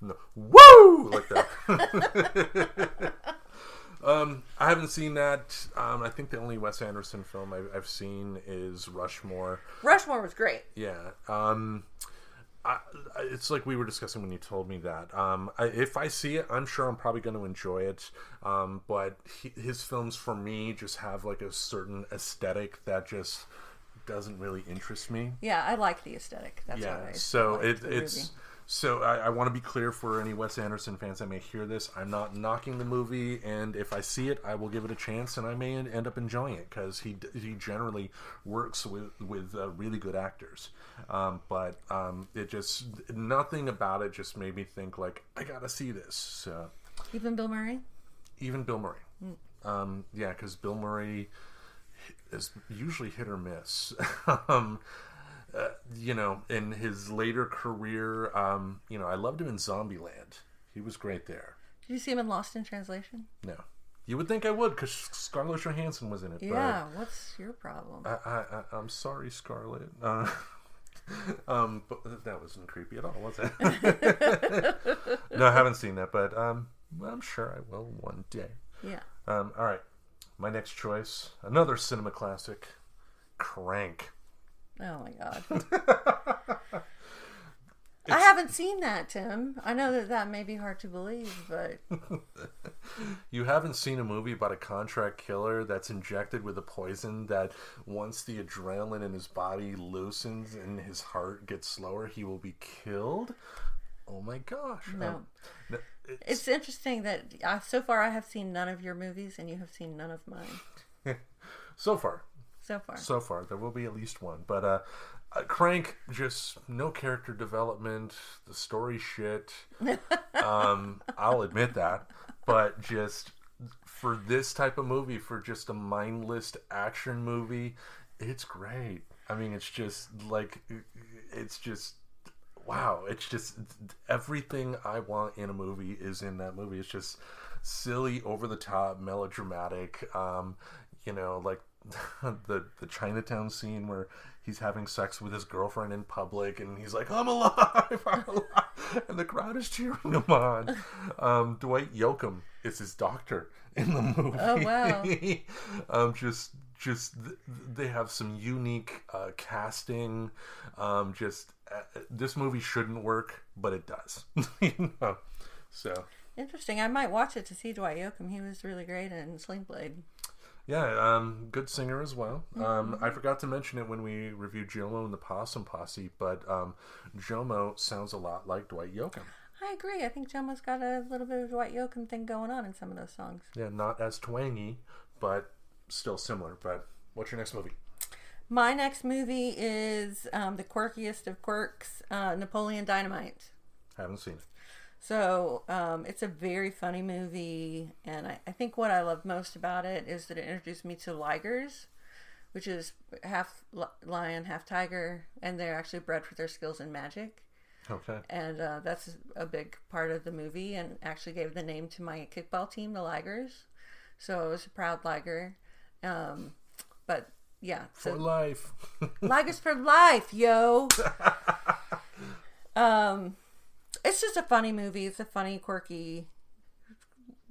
No. Woo! Like that. [laughs] um, I haven't seen that. Um, I think the only Wes Anderson film I've, I've seen is Rushmore. Rushmore was great. Yeah. Um, I, it's like we were discussing when you told me that. Um, I, if I see it, I'm sure I'm probably going to enjoy it. Um, but he, his films, for me, just have like a certain aesthetic that just doesn't really interest me. Yeah, I like the aesthetic. That's Yeah, I so it, it's movie. so I, I want to be clear for any Wes Anderson fans that may hear this. I'm not knocking the movie, and if I see it, I will give it a chance, and I may end up enjoying it because he he generally works with with uh, really good actors. Um, but um, it just nothing about it just made me think like I gotta see this. So even Bill Murray. even Bill Murray, um, yeah, because Bill Murray is usually hit or miss. [laughs] um, uh, you know, in his later career, um, you know, I loved him in Zombieland. He was great there. Did you see him in Lost in Translation? No, you would think I would because Scarlett Johansson was in it. Yeah. What's your problem? I, I, I'm sorry, Scarlett. Uh, [laughs] um, but that wasn't creepy at all, was it? [laughs] no, I haven't seen that, but um, I'm sure I will one day. yeah. Um, all right, my next choice, another cinema classic, Crank. Oh my god. [laughs] I haven't seen that, Tim. I know that that may be hard to believe, but [laughs] You haven't seen a movie about a contract killer that's injected with a poison that once the adrenaline in his body loosens and his heart gets slower, he will be killed? Oh my gosh. No. Um, no, it's, it's interesting that uh, so far I have seen none of your movies and you have seen none of mine [laughs] so far, so far. so far, there will be at least one. But uh, uh, Crank, just no character development. The story shit. [laughs] um, I'll admit that. But just for this type of movie, for just a mindless action movie, it's great. I mean, it's just like it's just wow, it's just everything I want in a movie is in that movie. It's just silly, over the top, melodramatic. Um, you know, like [laughs] the the Chinatown scene where he's having sex with his girlfriend in public, and he's like, "I'm alive, [laughs] I'm alive," and the crowd is cheering him on. Um, Dwight Yoakam is his doctor in the movie. Oh, wow. [laughs] um, just just they have some unique uh, casting. Um, just this movie shouldn't work, but it does. [laughs] you know? So Interesting. I might watch it to see Dwight Yoakam. He was really great in Sling Blade. yeah, um, good singer as well. Um, I forgot to mention it when we reviewed Jomo and the Possum Posse, but um, Jomo sounds a lot like Dwight Yoakam. I agree. I think Jomo's got a little bit of Dwight Yoakam thing going on in some of those songs. Yeah, not as twangy, but still similar. But what's your next movie? My next movie is um, the quirkiest of quirks, uh, Napoleon Dynamite. Haven't seen it. So um, it's a very funny movie, and I, I think what I love most about it is that it introduced me to ligers, which is half lion, half tiger, and they're actually bred for their skills in magic. Okay. and uh, that's a big part of the movie and actually gave the name to my kickball team the ligers so i was a proud liger um, but yeah For so life. [laughs] ligers for life yo um, it's just a funny movie it's a funny quirky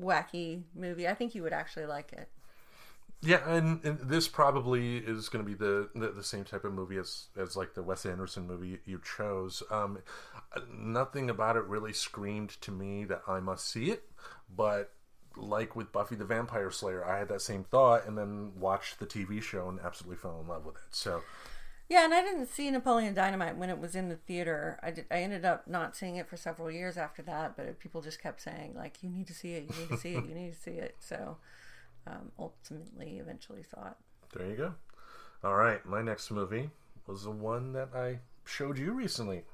wacky movie i think you would actually like it Yeah, and, and this probably is going to be the, the the same type of movie as as like the Wes Anderson movie you chose. Um, nothing about it really screamed to me that I must see it, but like with Buffy the Vampire Slayer, I had that same thought, and then watched the TV show and absolutely fell in love with it. So Yeah, and I didn't see Napoleon Dynamite when it was in the theater. I did, I ended up not seeing it for several years after that, but people just kept saying like, "You need to see it. You need to see it. You need to see it." So, um, ultimately, eventually saw it. there you go. All right, my next movie was the one that I showed you recently,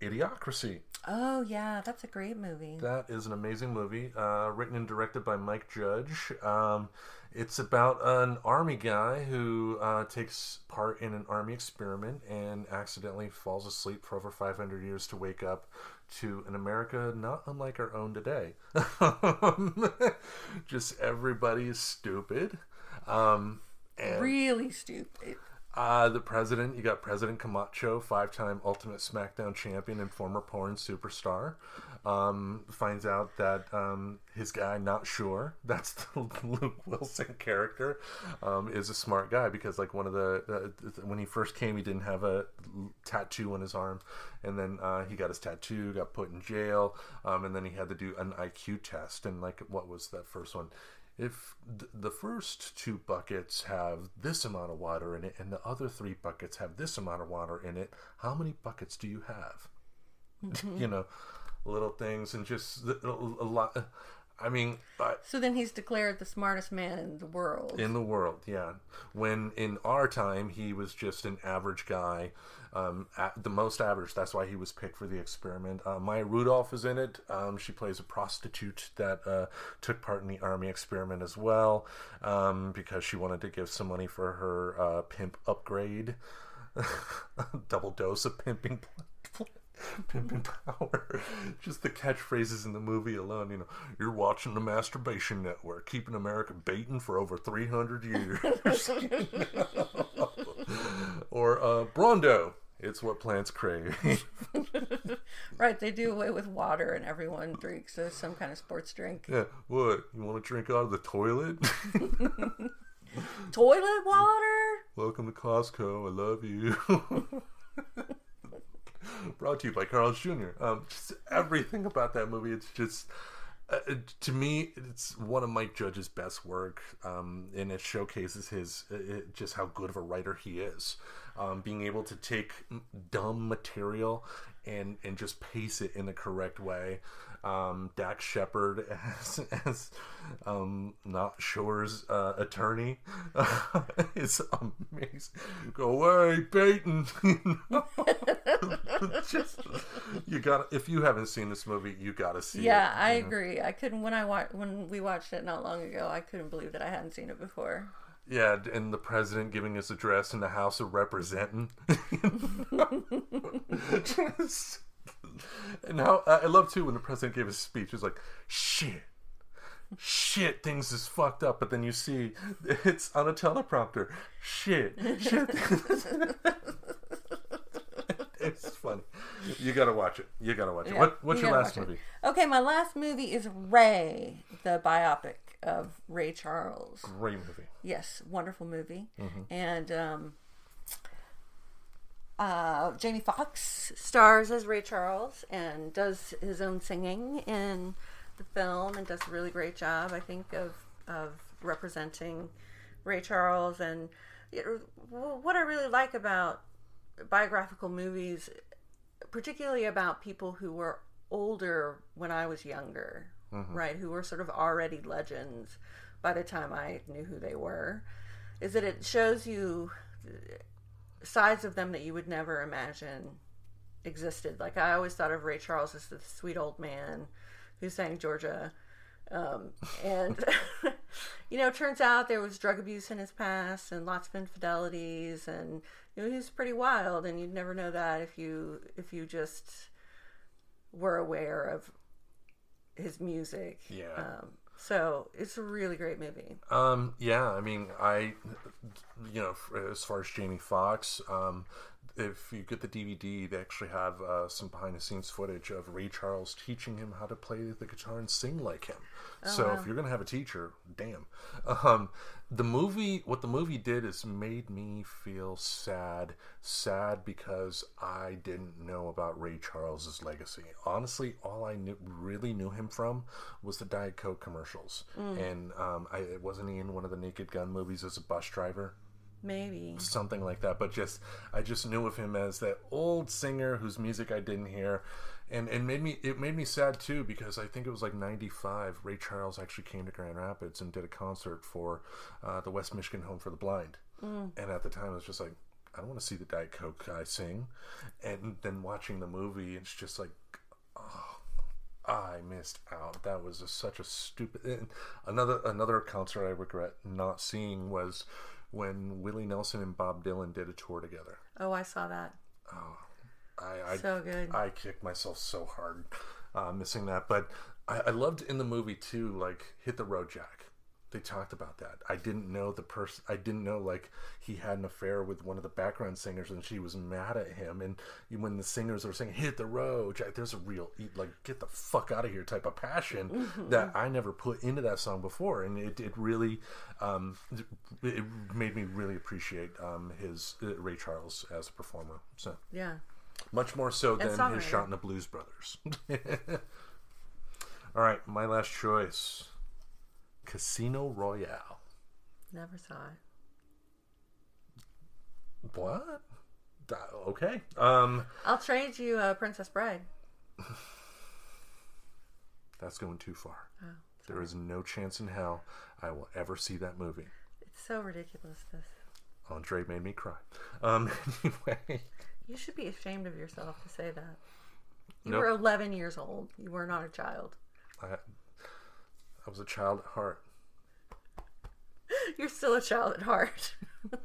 Idiocracy. Oh yeah, that's a great movie. That is an amazing movie, uh, written and directed by Mike Judge. Um, it's about an army guy who uh, takes part in an army experiment and accidentally falls asleep for over 500 years to wake up to an America not unlike our own today. [laughs] Just everybody is stupid. Um, and Really stupid. Uh, the president, you got President Camacho, five time Ultimate SmackDown champion and former porn superstar. Um, finds out that um, his guy, not sure, [laughs] that's the Luke Wilson character, um, is a smart guy because, like, one of the, uh, when he first came, he didn't have a tattoo on his arm. And then uh, he got his tattoo, got put in jail, um, and then he had to do an IQ test. And, like, what was that first one? If th- the first two buckets have this amount of water in it and the other three buckets have this amount of water in it, how many buckets do you have? [laughs] Mm-hmm. you know, little things and just a lot. I mean, I, So then he's declared the smartest man in the world. in the world, yeah. When in our time, he was just an average guy, um, the most average. That's why he was picked for the experiment. Uh, Maya Rudolph is in it. Um, she plays a prostitute that uh, took part in the army experiment as well um, because she wanted to give some money for her uh, pimp upgrade. [laughs] Double dose of pimping. [laughs] Pimping power. Just the catchphrases in the movie alone. You know, you're watching the Masturbation Network, keeping America baiting for over 300 years. [laughs] or uh, Brawndo. It's what plants crave. [laughs] right, they do away with water and everyone drinks uh, some kind of sports drink. yeah, what? You want to drink out of the toilet? Toilet water? Welcome to Costco. I love you. Brought to you by Carl's Jr. Um, just everything about that movie. It's just, uh, to me, it's one of Mike Judge's best work, um, and it showcases his uh, it, just how good of a writer he is. Um, being able to take dumb material and and just pace it in the correct way. Um, Dax Shepard [laughs] as as um, not Sure's uh, attorney [laughs] is amazing. Go away, Peyton. [laughs] just you got if you haven't seen this movie, you got to see Yeah, it. Yeah, I agree. I couldn't when I wa- when we watched it not long ago. I couldn't believe that I hadn't seen it before. Yeah, and the president giving his address in the House of Representing. Just- [laughs] and how I love too when the president gave his speech. It's like, shit, shit, things is fucked up. But then you see [laughs] it's on a teleprompter. Shit, shit. [laughs] it's funny. You gotta watch it. You gotta watch it. Yeah, What, what's you your last watch it. movie? Okay, my last movie is Ray, the biopic of Ray Charles. Great movie. Yes, wonderful movie. Mm-hmm. And um, uh, Jamie Foxx stars as Ray Charles and does his own singing in the film and does a really great job, I think, of of representing Ray Charles. And know, what I really like about biographical movies, particularly about people who were older when I was younger, right, who were sort of already legends by the time I knew who they were, is that it shows you sides of them that you would never imagine existed. Like I always thought of Ray Charles as the sweet old man who sang Georgia. Um, and [laughs] you know, turns out there was drug abuse in his past and lots of infidelities, and you know, he was pretty wild. And you'd never know that if you if you just were aware of his music. Yeah. Um, so it's a really great movie. Um, yeah, I mean, I, you know, as far as Jamie Foxx, um, if you get the DVD, they actually have uh, some behind the scenes footage of Ray Charles teaching him how to play the guitar and sing like him. so if you're gonna have a teacher, damn. [laughs] Um, the movie, what the movie did is made me feel sad, sad because I didn't know about Ray Charles's legacy. Honestly, all I knew, really knew him from was the Diet Coke commercials, and um, I wasn't he in one of the Naked Gun movies as a bus driver Maybe. something like that. But just I just knew of him as that old singer whose music I didn't hear, and and made me it made me sad too because I think it was like '95. Ray Charles actually came to Grand Rapids and did a concert for uh, the West Michigan Home for the Blind, and at the time I was just like. I don't want to see the Diet Coke guy sing, and then watching the movie, it's just like, oh, I missed out. That was a, such a stupid. and Another another concert I regret not seeing was when Willie Nelson and Bob Dylan did a tour together. Oh, I saw that. I I, So good. I kicked myself so hard uh, missing that, but I, I loved in the movie too. Like hit the road, Jack. They talked about that. I didn't know the person. I didn't know like he had an affair with one of the background singers, and she was mad at him. And when the singers were saying "Hit the road," Jack, there's a real like get the fuck out of here type of passion that I never put into that song before, and it, it really um, it made me really appreciate um, his uh, Ray Charles as a performer. So Yeah. Much more so than his shot in the Blues Brothers. [laughs] All right, my last choice Casino Royale. Never saw it. What? Okay. Um, I'll trade you uh, Princess Bride. [laughs] that's going too far. Oh, There is no chance in hell I will ever see that movie. It's so ridiculous. This. Andre made me cry. Um, [laughs] anyway, You should be ashamed of yourself to say that. You Nope. were 11 years old. You were not a child. I, I was a child at heart. You're still a child at heart. [laughs]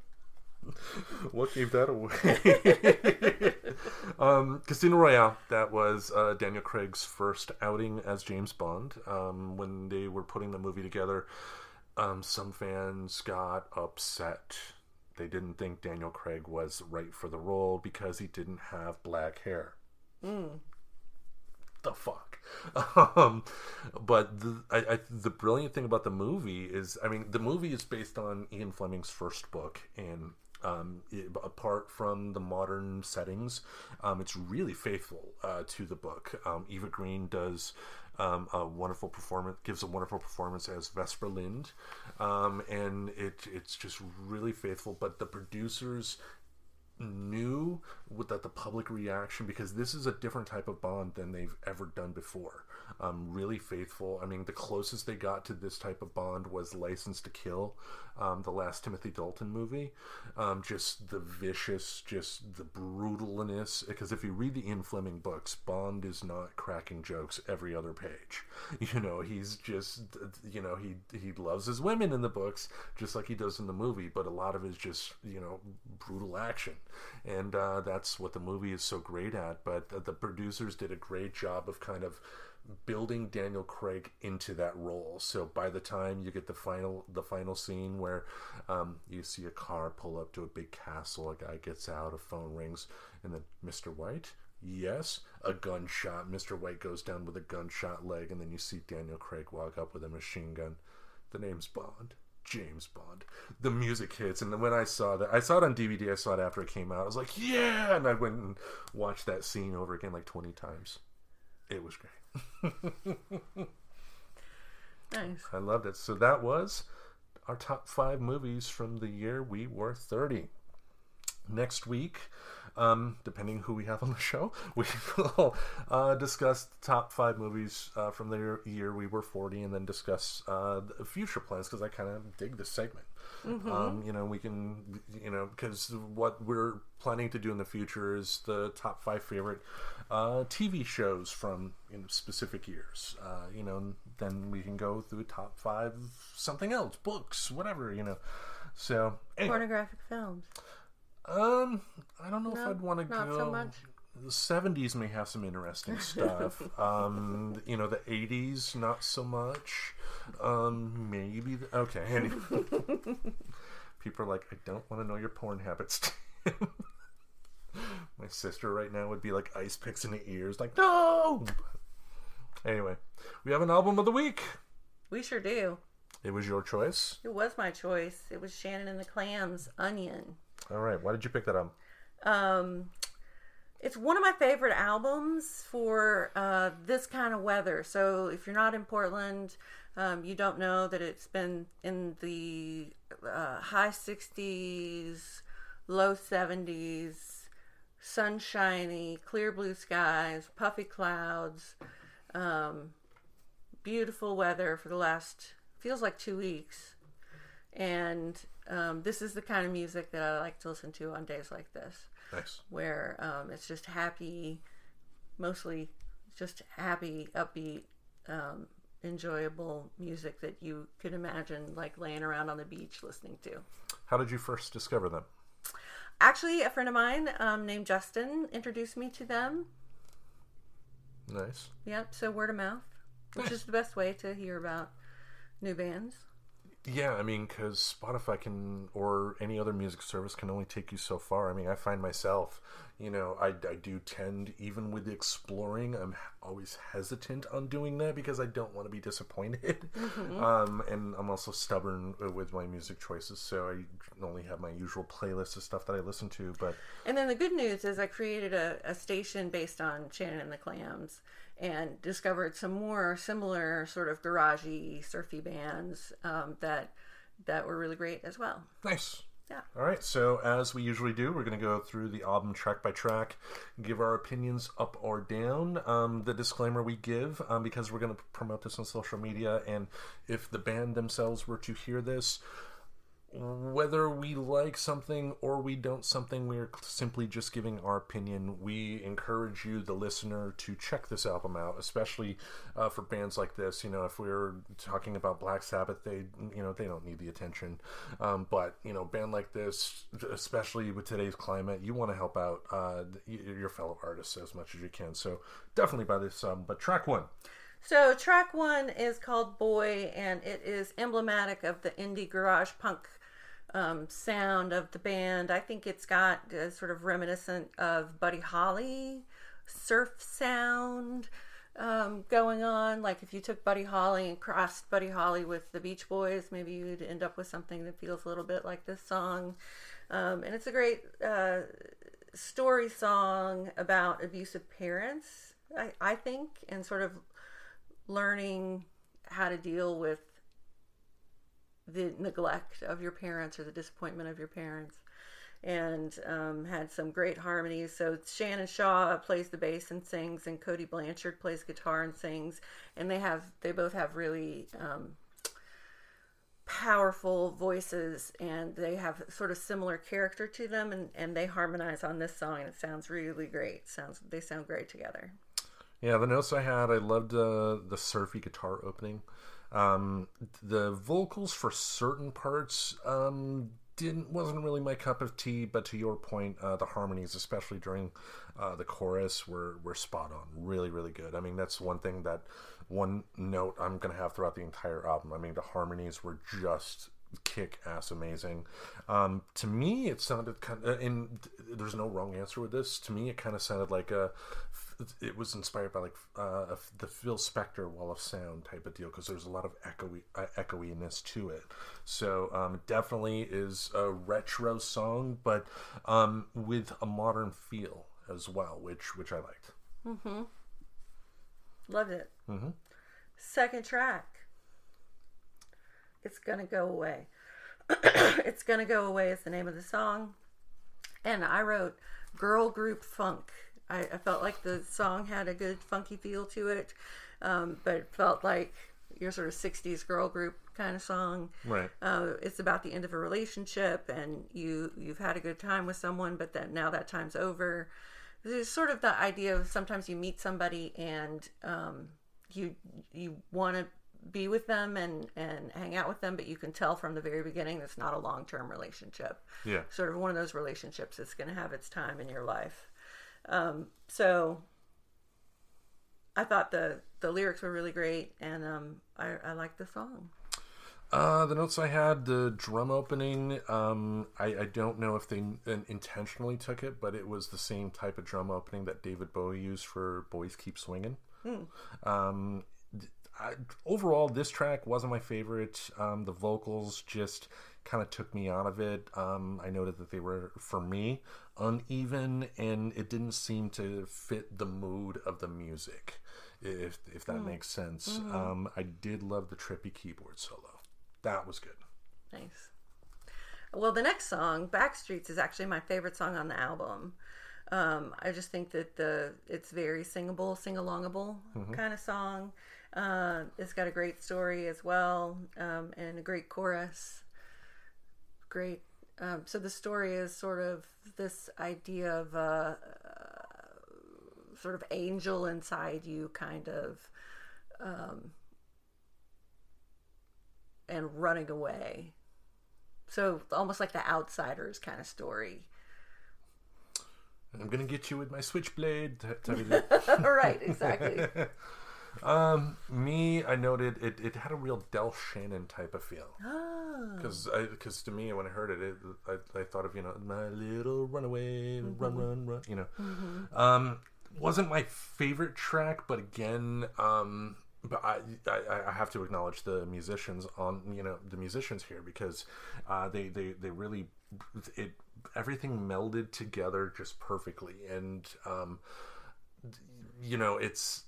What gave that away? [laughs] um, Casino Royale. That was uh, Daniel Craig's first outing as James Bond. Um, when they were putting the movie together, um, some fans got upset. They didn't think Daniel Craig was right for the role because he didn't have black hair. The fuck. [laughs] Um, but the, I, I, the brilliant thing about the movie is, I mean, the movie is based on Ian Fleming's first book, and um, it, apart from the modern settings, um, it's really faithful uh, to the book. Um, Eva Green does um, a wonderful performance, gives a wonderful performance as Vesper Lynd, um, and it it's just really faithful. But the producers knew that the public reaction because this is a different type of bond than they've ever done before um, really faithful. I mean, the closest they got to this type of Bond was License to Kill, um, the last Timothy Dalton movie. Um, just the vicious, just the brutalness. Because if you read the Ian Fleming books, Bond is not cracking jokes every other page. [laughs] You know, he's just, you know, he he loves his women in the books just like he does in the movie, but a lot of it is just, you know, brutal action, and uh, that's what the movie is so great at. But the, the producers did a great job of kind of building Daniel Craig into that role. So by the time you get the final the final scene where um, you see a car pull up to a big castle, a guy gets out, a phone rings, and then Mr. White. Yes, a gunshot. Mr. White goes down with a gunshot leg, and then you see Daniel Craig walk up with a machine gun. The name's Bond. James Bond. The music hits, and when I saw that, I saw it on DVD. I saw it after it came out. I was like, "Yeah!" And I went and watched that scene over again like twenty times. It was great. [laughs] Nice. I loved it. So that was our top five movies from the year we were 30. Next week, um, depending who we have on the show, [laughs] we will uh, discuss the top five movies uh, from the year, we were 40 and then discuss uh, the future plans because I kind of dig this segment. Um, you know, we can, you know, because what we're planning to do in the future is the top five favorite uh, TV shows from you know, specific years. Uh, you know, and then we can go through top five something else, books, whatever. You know, so anyway, Pornographic films. Um, I don't know if I'd want to go. so much. The seventies may have some interesting [laughs] stuff. um, you know, the eighties not so much. Um, maybe. The, okay. Anyway. [laughs] People are like, I don't want to know your porn habits. [laughs] My sister right now would be like ice picks in the ears, like no. Anyway, we have an album of the week. We sure do. It was your choice. It was my choice. It was Shannon and the Clams, Onion. All right. Why did you pick that up? Um, it's one of my favorite albums for uh, this kind of weather. So if you're not in Portland, um, you don't know that it's been in the uh, high 60s, low 70s, sunshiny, clear blue skies, puffy clouds, um, beautiful weather for the last feels like two weeks. And um, this is the kind of music that I like to listen to on days like this Nice. where um, it's just happy, mostly just happy, upbeat, um, enjoyable music that you could imagine like laying around on the beach listening to. How did you first discover them? Actually, a friend of mine um, named Justin introduced me to them. Nice. Yep, so word of mouth, which is the best way to hear about new bands. Yeah, I mean, because Spotify can, or any other music service can only take you so far. I mean, I find myself, you know, I, I do tend, even with exploring, I'm always hesitant on doing that because I don't want to be disappointed. [laughs] Um, and I'm also stubborn with my music choices, so I only have my usual playlist of stuff that I listen to. But And then the good news is I created a, a station based on Shannon and the Clams and discovered some more similar sort of garagey, surfy bands um, that that were really great as well. nice. Yeah. All right, so as we usually do, we're going to go through the album track by track, give our opinions up or down. Um, the disclaimer we give, um, because we're going to promote this on social media, and if the band themselves were to hear this, whether we like something or we don't something, we're simply just giving our opinion. We encourage you, the listener, to check this album out, especially uh, for bands like this. You know, if we're talking about Black Sabbath, they, you know, they don't need the attention. Um, but you know, band like this, especially with today's climate, you want to help out uh, your fellow artists as much as you can. So definitely buy this album. But track one, So track one is called Boy, and it is emblematic of the indie garage punk um, sound of the band. I think it's got a sort of reminiscent of Buddy Holly surf sound um, going on. Like if you took Buddy Holly and crossed Buddy Holly with the Beach Boys, maybe you'd end up with something that feels a little bit like this song. Um, and it's a great uh, story song about abusive parents, I, I think, and sort of learning how to deal with the neglect of your parents or the disappointment of your parents. and um, had some great harmonies. So Shannon Shaw plays the bass and sings, and Cody Blanchard plays guitar and sings, and they have they both have really um, powerful voices and they have sort of similar character to them and, and they harmonize on this song and it sounds really great sounds they sound great together Yeah, the notes I had, I loved uh, the surfy guitar opening. Um, the vocals for certain parts um, didn't wasn't really my cup of tea, but to your point, uh, the harmonies, especially during uh, the chorus, were were spot on. Really, really good. I mean, that's one thing that one note I'm gonna have throughout the entire album. I mean, the harmonies were just kick ass amazing. Um, to me, it sounded kind of, and there's no wrong answer with this. To me, it kind of sounded like a, it was inspired by like uh, the Phil Spector Wall of Sound type of deal because there's a lot of echoey uh, echoiness to it. So um, it definitely is a retro song, but um, with a modern feel as well, which which I liked. loved it. Second track. It's gonna go away. [clears throat] It's gonna go away is the name of the song. And i wrote girl group funk i, I felt like the song had a good funky feel to it um, but it felt like your sort of 60s girl group kind of song Right. uh, it's about the end of a relationship and you you've had a good time with someone but then now that time's over there's sort of the idea of sometimes you meet somebody and um, you you want to be with them and and hang out with them but you can tell from the very beginning it's not a long-term relationship Yeah. sort of one of those relationships that's going to have its time in your life um, so i thought the the lyrics were really great and um, I, I liked the song Uh, the notes I had, the drum opening, um, I, I don't know if they intentionally took it, but it was the same type of drum opening that David Bowie used for Boys Keep Swinging. Um, th- I, overall, this track wasn't my favorite. Um, the vocals just kind of took me out of it. Um, I noted that they were, for me, uneven, and it didn't seem to fit the mood of the music, if if that makes sense. Um, I did love the trippy keyboard solo. That was good. Nice. Well, the next song, Backstreets, is actually my favorite song on the album. Um, I just think that the it's very singable, sing alongable kind of song. Uh, it's got a great story as well, um, and a great chorus. Great. Um, so the story is sort of this idea of a, uh, sort of angel inside you, kind of, um, and running away. So almost like the outsiders kind of story. I'm gonna get you with my switchblade. t- type of deal. right, exactly. Um, me, I noted it. It had a real Del Shannon type of feel. oh, Because because to me, when I heard it, it I, I thought of you know my little runaway, run run run. You know, um, wasn't my favorite track, but again, um, but I, I I have to acknowledge the musicians on you know the musicians here because uh, they they they really it everything melded together just perfectly and um, you know it's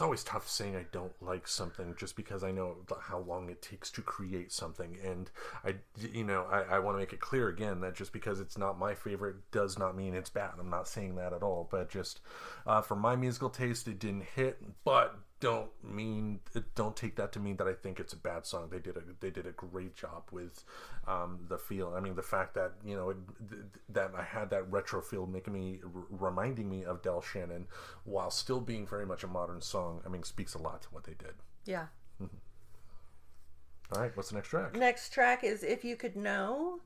it's always tough saying I don't like something just because I know how long it takes to create something. And I, you know, I, I want to make it clear again that just because it's not my favorite does not mean it's bad. I'm not saying that at all. But just uh, for my musical taste, it didn't hit. But don't mean don't take that to mean that I think it's a bad song. They did a they did a great job with um, the feel. I mean, the fact that you know it, th- that I had that retro feel making me r- reminding me of Del Shannon while still being very much a modern song. I mean, speaks a lot to what they did. yeah. All right, what's the next track? Next track is If You Could Know.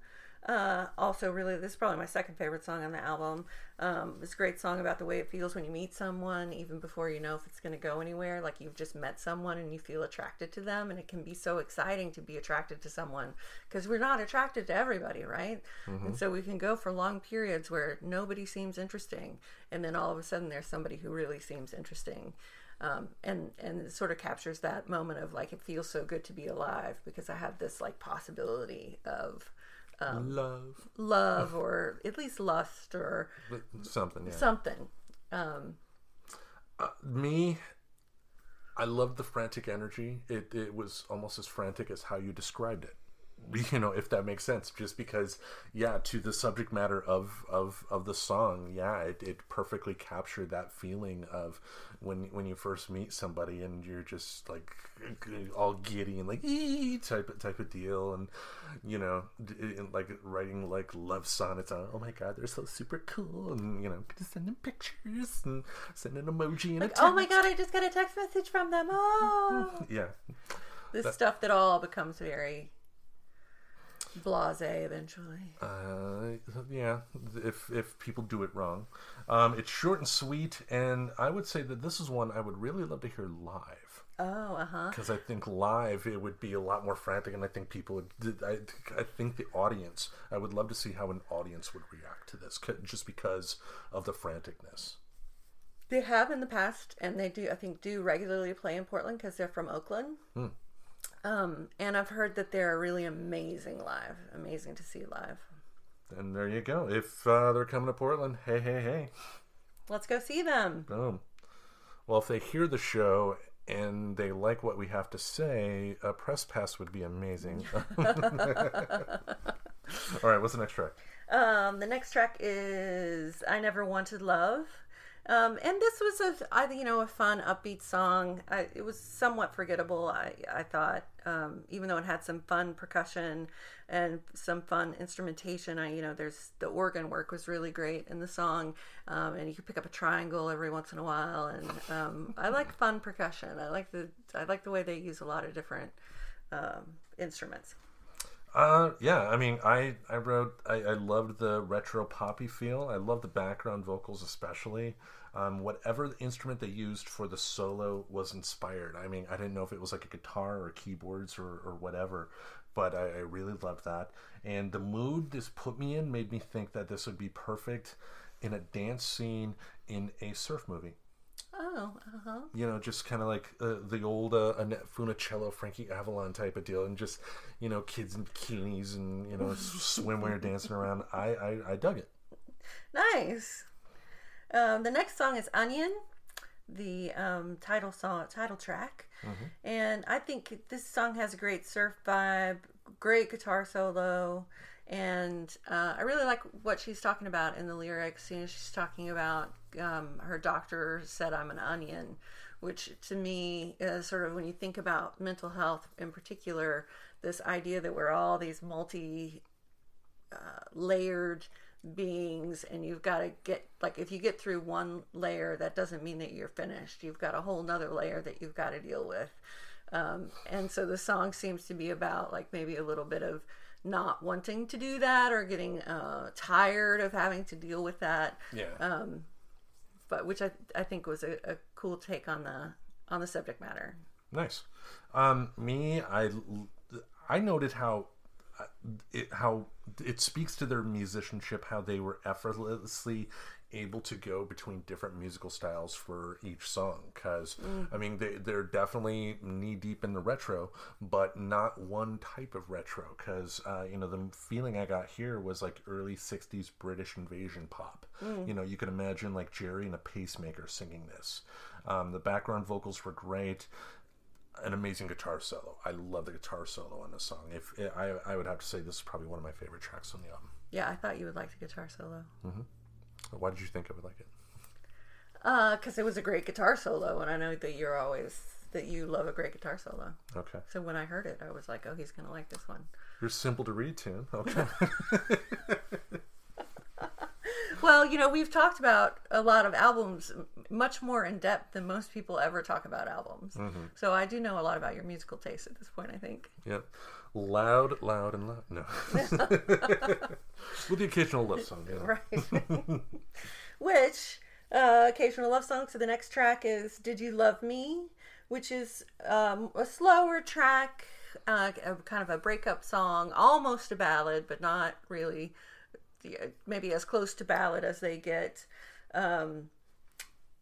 Uh, also, really, this is probably my second favorite song on the album. Um, it's a great song about the way it feels when you meet someone, even before you know if it's going to go anywhere. Like you've just met someone and you feel attracted to them, and it can be so exciting to be attracted to someone because we're not attracted to everybody, right? And so we can go for long periods where nobody seems interesting, and then all of a sudden there's somebody who really seems interesting. Um, and and it sort of captures that moment of like it feels so good to be alive because I have this like possibility of Love love or at least lust or something. Yeah. something. Um, me i loved the frantic energy it, it was almost as frantic as how you described it [laughs] you know if that makes sense just because yeah to the subject matter of of of the song yeah it, it perfectly captured that feeling of when when you first meet somebody and you're just like all giddy and like ee type of type of deal and you know and, like writing like love sonnets on oh my god they're so super cool and you know just sending pictures and sending an emoji and a oh my god, I just got a text message from them. Oh, [laughs] yeah this stuff that all becomes very blasé eventually. Uh, yeah, if if people do it wrong, um, it's short and sweet, and I would say that this is one I would really love to hear live Oh, uh huh. because I think live it would be a lot more frantic, and I think people would. I I think the audience. I would love to see how an audience would react to this, just because of the franticness. They have in the past, and they do. I think do regularly play in Portland because they're from Oakland. Um, and I've heard that they're really amazing live. Amazing to see live. And there you go. If uh, they're coming to Portland, hey, hey, hey. Let's go see them. Boom. Well, if they hear the show and they like what we have to say, a press pass would be amazing. [laughs] [laughs] All right, what's the next track? Um, the next track is "I Never Wanted Love," um, and this was a, you know, a fun, upbeat song. I, it was somewhat forgettable, I, I thought, um, even though it had some fun percussion and some fun instrumentation. I, you know, there's the organ work was really great in the song, um, and you could pick up a triangle every once in a while. And um, I like fun percussion. I like the, I like the way they use a lot of different um, instruments. Uh, yeah, I mean, I I wrote, I, I loved the retro poppy feel. I love the background vocals, especially. Um, whatever the instrument they used for the solo was inspired. I mean, I didn't know if it was like a guitar or keyboards or, or whatever, but I, I really loved that. And the mood this put me in made me think that this would be perfect in a dance scene in a surf movie Oh, uh huh. you know, just kind of like uh, the old uh, Annette Funicello, Frankie Avalon type of deal, and just you know, kids in bikinis and you know, [laughs] swimwear dancing around. I, I I dug it. Nice. Um, the next song is Onion, the um, title song, title track, and I think this song has a great surf vibe, great guitar solo, and uh, I really like what she's talking about in the lyrics. You know, she's talking about um, her doctor said I'm an onion, which to me is sort of when you think about mental health in particular, this idea that we're all these multi layered beings and you've got to get like if you get through one layer that doesn't mean that you're finished you've got a whole nother layer that you've got to deal with um, and so the song seems to be about like maybe a little bit of not wanting to do that or getting uh, tired of having to deal with that Yeah. Um, but which I, I think was a, a cool take on the on the subject matter Nice. Um, me, I I noted how uh, it, how it speaks to their musicianship, how they were effortlessly able to go between different musical styles for each song. Because I mean, they they're definitely knee deep in the retro, but not one type of retro. Because uh, you know, the feeling I got here was like early '60s British invasion pop. You know, you can imagine like Gerry and a pacemaker singing this. Um, the background vocals were great an amazing guitar solo. I love the guitar solo on this song. If I, I would have to say this is probably one of my favorite tracks on the album. yeah i thought you would like the guitar solo Why did you think I would like it? Uh, because it was a great guitar solo and i know that you're always that you love a great guitar solo Okay, so when i heard it i was like oh he's gonna like this one you're simple to read tune. Okay, [laughs] Well, you know, we've talked about a lot of albums much more in depth than most people ever talk about albums. Mm-hmm. So I do know a lot about your musical taste at this point, I think. yep. Loud, loud, and loud. No, [laughs] with the occasional love song. You know. Right. [laughs] Which, uh, occasional love song. So the next track is Did You Love Me? Which is um, a slower track, uh, a, kind of a breakup song, almost a ballad, but not really, maybe as close to ballad as they get. Um,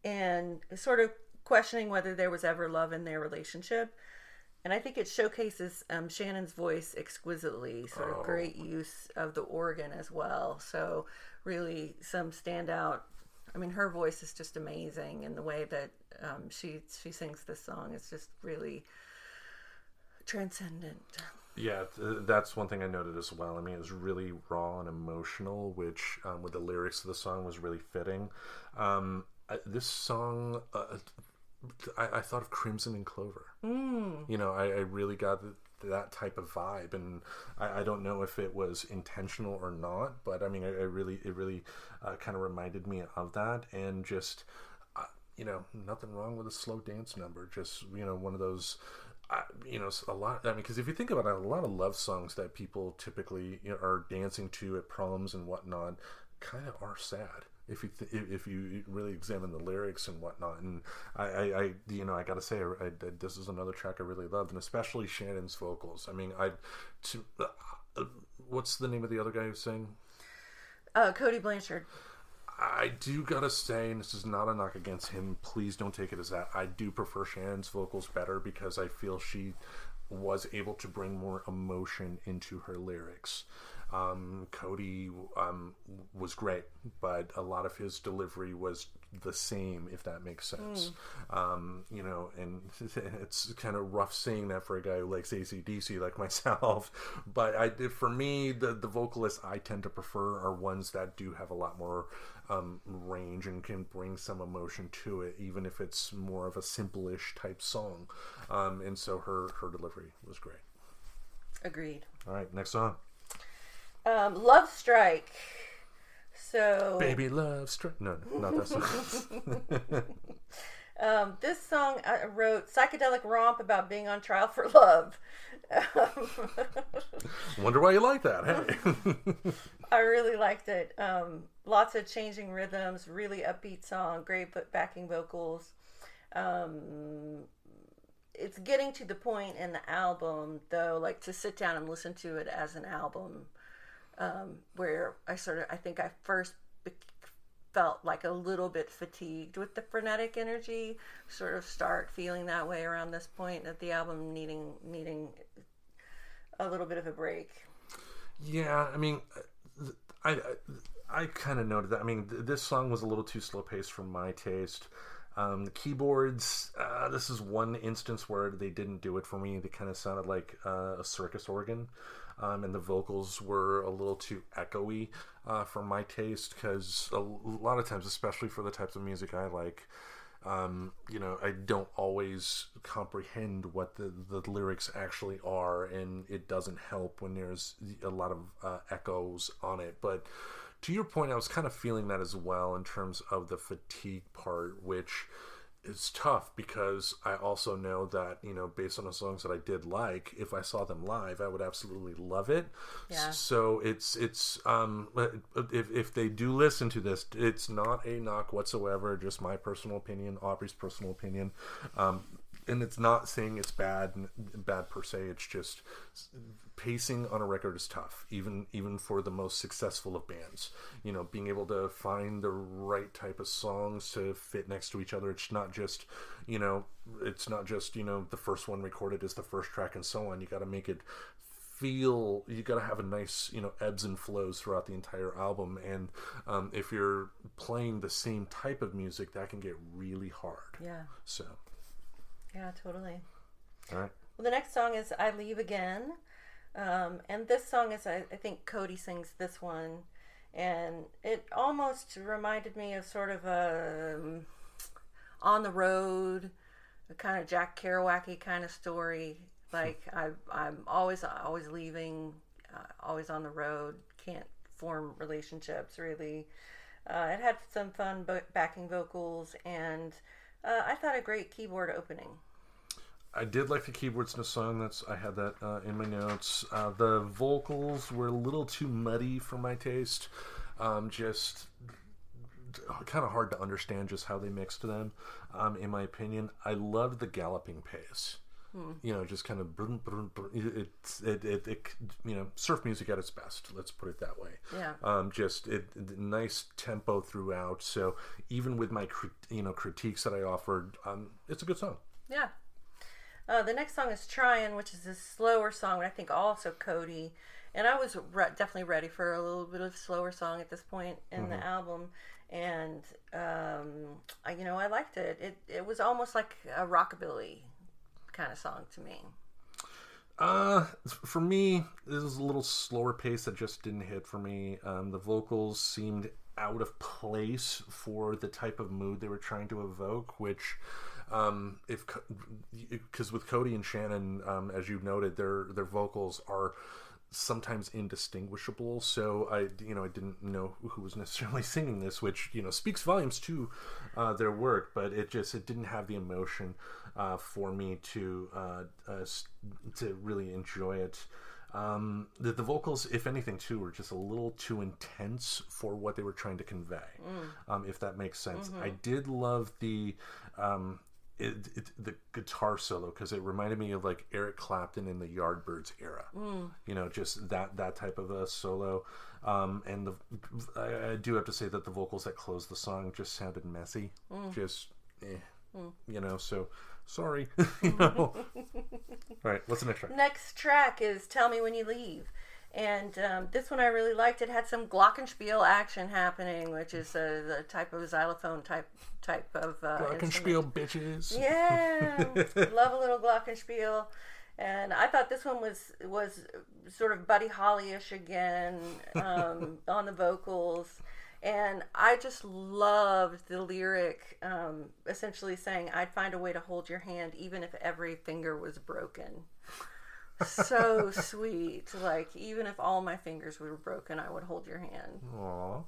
and sort of questioning whether there was ever love in their relationship. And I think it showcases um, Shannon's voice exquisitely, sort of great use of the organ as well. So, really, some standout. I mean, her voice is just amazing, and the way that um, she she sings this song is just really transcendent. Yeah, th- that's one thing I noted as well. I mean, it was really raw and emotional, which um, with the lyrics of the song was really fitting. Um, I, this song, uh, I, I thought of Crimson and Clover. Mm. You know, I, I really got th- that type of vibe, and I, I don't know if it was intentional or not, but I mean, I, I really, it really uh, kind of reminded me of that, and just. Uh, you know, nothing wrong with a slow dance number. Just you know, one of those I, you know, a lot. I mean, because if you think about it, a lot of love songs that people typically you know, are dancing to at proms and whatnot, kind of are sad. If you th- if you really examine the lyrics and whatnot, and I, I, I you know, I gotta say, I, I, this is another track I really loved, and especially Shannon's vocals. I mean, I, to, uh, what's the name of the other guy who sang? Uh, Cody Blanchard. I do gotta say, and this is not a knock against him. Please don't take it as that. I do prefer Shannon's vocals better because I feel she was able to bring more emotion into her lyrics. Um, Cody um, was great, but a lot of his delivery was the same, if that makes sense. Um, you know, and [laughs] it's kind of rough saying that for a guy who likes ACDC like [laughs] myself. But I, for me, the the vocalists I tend to prefer are ones that do have a lot more um, range and can bring some emotion to it, even if it's more of a simple-ish type song. Um, and so her her delivery was great. Agreed. All right, next song. Um, Love Strike. So Baby Love Strike. No, no, not that song. [laughs] um, this song I wrote psychedelic romp about being on trial for love. [laughs] Wonder why you like that, hey? [laughs] I really liked it. Um, lots of changing rhythms, really upbeat song, great backing vocals. Um, it's getting to the point in the album, though, like to sit down and listen to it as an album, um, where I sort of, I think I first be- felt like a little bit fatigued with the frenetic energy. Sort of start feeling that way around this point that the album, needing needing a little bit of a break. Yeah, I mean, I I, I kind of noted that. I mean, th- this song was a little too slow paced for my taste. Um, the keyboards, uh, this is one instance where they didn't do it for me. They kind of sounded like uh, a circus organ, um, and the vocals were a little too echoey uh, for my taste. Because a lot of times, especially for the types of music I like, um, you know, I don't always comprehend what the, the lyrics actually are, and it doesn't help when there's a lot of uh, echoes on it. But to your point, I was kind of feeling that as well in terms of the fatigue part, which is tough because I also know that, you know, based on the songs that I did like, if I saw them live, I would absolutely love it. Yeah. So it's, it's, um, if, if they do listen to this, it's not a knock whatsoever, just my personal opinion, Aubrey's personal opinion. Um, and it's not saying it's bad, bad per se. It's just pacing on a record is tough, even even for the most successful of bands. You know, being able to find the right type of songs to fit next to each other. It's not just, you know, it's not just you know the first one recorded is the first track and so on. You got to make it feel you got to have a nice you know ebbs and flows throughout the entire album and um, if you're playing the same type of music that can get really hard Yeah, so yeah, totally. all right Well, the next song is "I Leave Again," um, and this song is I, I think Cody sings this one, and it almost reminded me of sort of a um, on the road, a kind of Jack Kerouac kind of story. Like I, I'm always always leaving, uh, always on the road. Can't form relationships really. Uh, it had some fun backing vocals, and uh, I thought a great keyboard opening. I did like the keyboards in the song. That's I had that uh, in my notes. Uh, the vocals were a little too muddy for my taste. Um, just kind of hard to understand just how they mixed them. Um, in my opinion, I loved the galloping pace. You know, just kind of brun, brun, brun. it's it, it, it you know surf music at its best. Let's put it that way. Yeah. Um, just it, it- nice tempo throughout. So even with my you know critiques that I offered, um, it's a good song. Yeah. Uh, the next song is "Trying," which is a slower song, and I think also Cody. And I was re- definitely ready for a little bit of slower song at this point in the album, and um, I, you know, I liked it. It it was almost like a rockabilly kind of song to me. Uh, for me, this was a little slower pace that just didn't hit for me. Um, the vocals seemed out of place for the type of mood they were trying to evoke, which, um, if because with Cody and Shannon, um, as you noted, their their vocals are sometimes indistinguishable. So I, you know, I didn't know who was necessarily [laughs] singing this, which you know speaks volumes to uh, their work. But it just it didn't have the emotion uh, for me to uh, uh, to really enjoy it. Um, the, the vocals, if anything, too, were just a little too intense for what they were trying to convey. Um, if that makes sense, I did love the um, it, it, the guitar solo because it reminded me of like Eric Clapton in the Yardbirds era. You know, just that that type of a solo. Um, and the I, I do have to say that the vocals that closed the song just sounded messy. Just, eh, you know. So sorry. [laughs] you know. [laughs] All right, what's the next track? Next track is "Tell Me When You Leave," and um, this one I really liked. It had some glockenspiel action happening, which is uh, the type of xylophone type type of uh, instrument. Glockenspiel, bitches. Yeah, [laughs] love a little glockenspiel. And I thought this one was was sort of Buddy Holly-ish again um, [laughs] on the vocals, and I just loved the lyric, um, essentially saying, "I'd find a way to hold your hand, even if every finger was broken." so [laughs] sweet, like even if all my fingers were broken, I would hold your hand. Aw.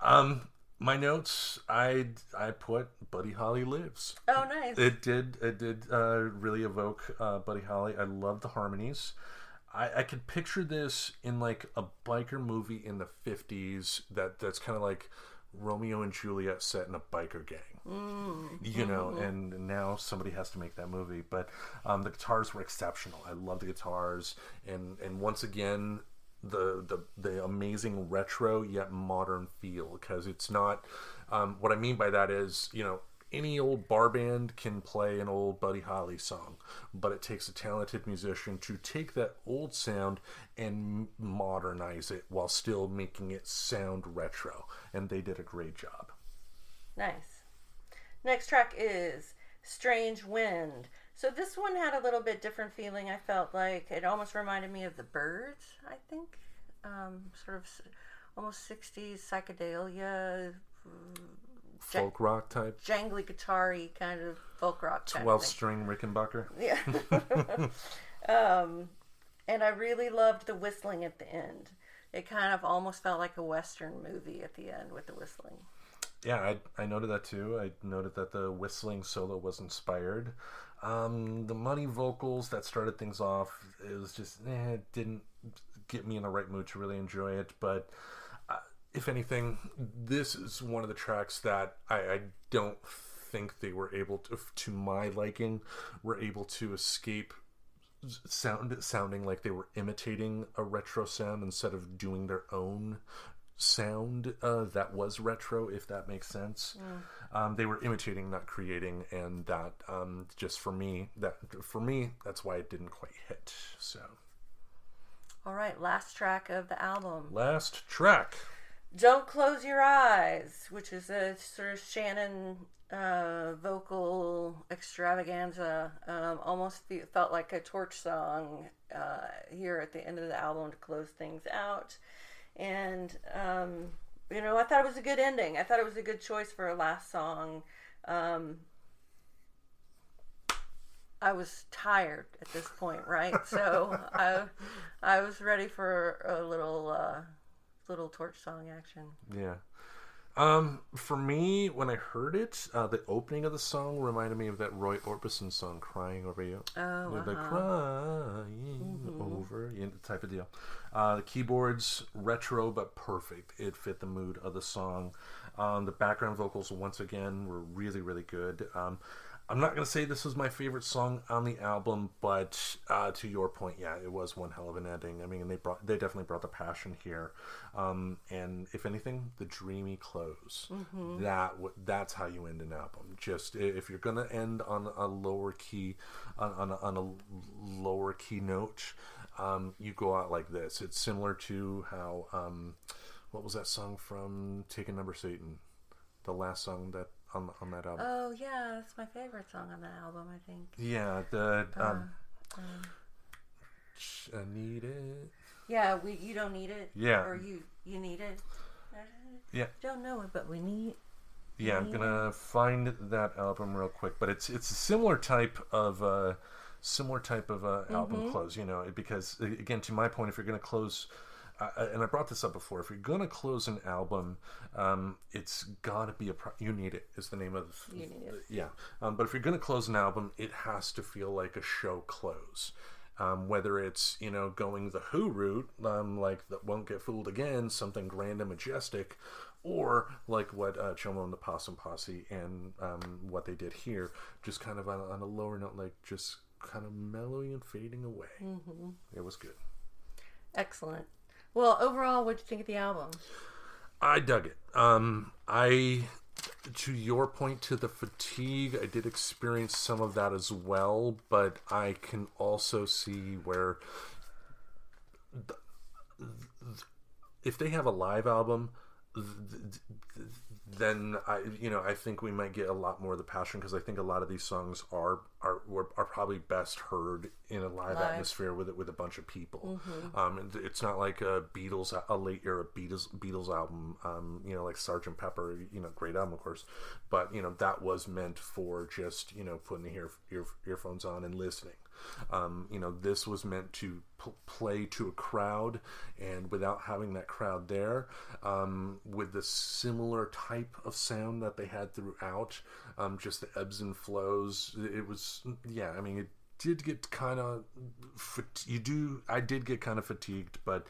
Um, my notes, I I put Buddy Holly lives. Oh, nice. It did. It did uh, really evoke uh, Buddy Holly. I love the harmonies. I, I could picture this in like a biker movie in the fifties. That that's kind of like Romeo and Juliet set in a biker gang. You know, and now somebody has to make that movie. But um, the guitars were exceptional. I love the guitars, and and once again, the the the amazing retro yet modern feel because it's not um, what I mean by that is you know any old bar band can play an old Buddy Holly song, but it takes a talented musician to take that old sound and modernize it while still making it sound retro, and they did a great job. Nice. Next track is Strange Wind. So this one had a little bit different feeling. I felt like it almost reminded me of the Byrds. I think, um, sort of almost '60s psychedelia, Ja- Folk rock type, jangly guitar-y kind of folk rock. Twelve string Rickenbacker. Yeah. [laughs] um, and I really loved the whistling at the end. It kind of almost felt like a western movie at the end with the whistling. Yeah, I, I noted that too. I noted that the whistling solo was inspired. Um, the money vocals that started things off, it was just, eh, it didn't get me in the right mood to really enjoy it. But if anything, this is one of the tracks that I, I don't think they were able to, to my liking, were able to escape sound sounding like they were imitating a retro sound instead of doing their own sound uh, that was retro, if that makes sense. Um, they were imitating, not creating, and that um, just for me, that for me, that's why it didn't quite hit. So, All right, last track of the album. last track. Don't Close Your Eyes, which is a sort of Shannon uh, vocal extravaganza. Um, almost fe- felt like a torch song uh, here at the end of the album to close things out. And, um, you know, I thought it was a good ending. I thought it was a good choice for a last song. Um, I was tired at this point, right? So [laughs] I, I was ready for a little, uh, little torch song action. Yeah. Um, for me, when I heard it, uh, the opening of the song reminded me of that Roy Orbison song, "Crying Over You." Oh, With the uh-huh. crying over you know, type of deal. Uh, the keyboards retro but perfect. It fit the mood of the song. Um, the background vocals once again were really really good. Um, I'm not gonna say this was my favorite song on the album, but uh, to your point, yeah, it was one hell of an ending. I mean, they brought they definitely brought the passion here, um, and if anything, the dreamy close. That w- that's how you end an album. Just if you're gonna end on a lower key, on on a, on a lower key note, um, you go out like this. It's similar to how um, what was that song from Taking Number Satan, the last song that on on that album. Oh yeah, that's my favorite song on that album. I think. Yeah, the um, I need it. Yeah, we you don't need it. Yeah. Or you you need it. Uh, Yeah. Don't know it, but we need. Yeah, I'm gonna find that album real quick, but it's it's a similar type of uh, similar type of uh, album close. You know, because again, to my point, if you're gonna close, uh, and I brought this up before, if you're gonna close an album, um, it's gotta be a pro- you need it is the name of You Need It. yeah. Um, but if you're gonna close an album, it has to feel like a show close. Um, whether it's you know going the Who route, um, like that won't get fooled again, something grand and majestic, or like what uh, Chomo and the Possum Posse and um, what they did here, just kind of on, a- on a lower note, like just kind of mellowing and fading away. Mm-hmm. It was good. Excellent. Well, overall, what would you think of the album? I dug it. Um, I, to your point, to the fatigue, I did experience some of that as well, but I can also see where th- th- if they have a live album, then I, you know, I think we might get a lot more of the passion because I think a lot of these songs are are were- are probably best heard in a live, Live. atmosphere with it with a bunch of people. Um, and it's not like a Beatles, a late era Beatles Beatles album, um, you know, like Sergeant Pepper, you know, great album of course, but you know that was meant for just you know putting the ear, ear, earphones on and listening. Um, you know, this was meant to p- play to a crowd, and without having that crowd there, um, with the similar type of sound that they had throughout, um, just the ebbs and flows. It was, yeah, I mean, it did get kind of, you do, I did get kind of fatigued, but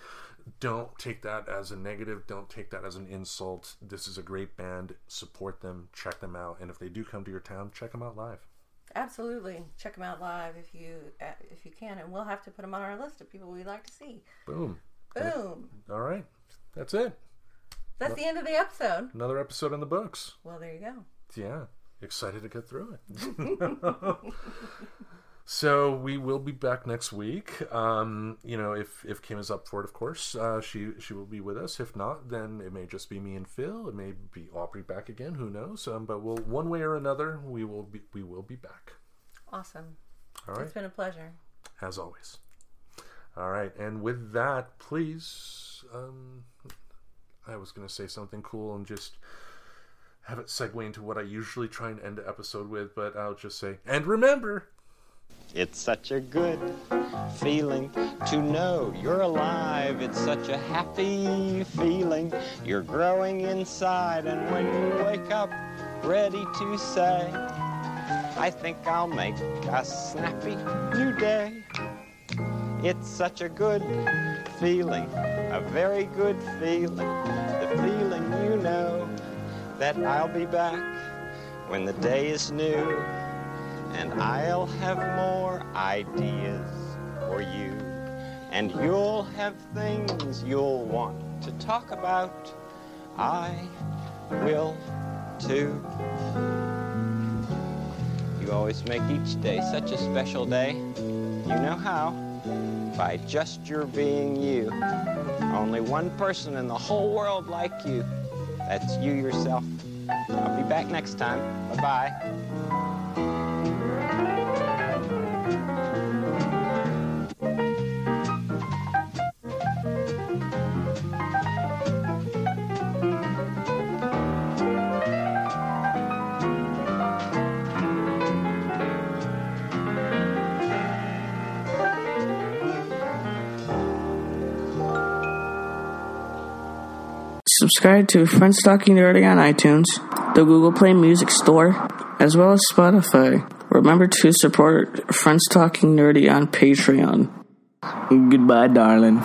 don't take that as a negative. Don't take that as an insult. This is a great band. Support them. Check them out. And if they do come to your town, check them out live. Absolutely, check them out live if you uh, if you can, and we'll have to put them on our list of people we'd like to see. Boom. Boom. All right. That's it. That's the end of the episode. Another episode in the books. Well, there you go. Yeah. Excited to get through it. [laughs] [laughs] so we will be back next week. Um, you know, if if Kim is up for it, of course, uh, she she will be with us. If not, then it may just be me and Phil. It may be Aubrey back again. Who knows? Um, but we'll one way or another, we will be we will be back. Awesome. All right. It's been a pleasure. as always. All right, and with that, please, um, I was going to say something cool and just have it segue into what I usually try and end the episode with, but I'll just say, and remember, It's such a good feeling to know you're alive. It's such a happy feeling. You're growing inside, and when you wake up ready to say, I think I'll make a snappy new day. It's such a good feeling, a very good feeling. The feeling you know that I'll be back when the day is new and I'll have more ideas for you. And you'll have things you'll want to talk about. I will too. You always make each day such a special day. You know how? By just your being you. Only one person in the whole world like you. That's you yourself. I'll be back next time. Bye bye Subscribe to Friends Talking Nerdy on iTunes, the Google Play Music Store, as well as Spotify. Remember to support Friends Talking Nerdy on Patreon. Goodbye, darling.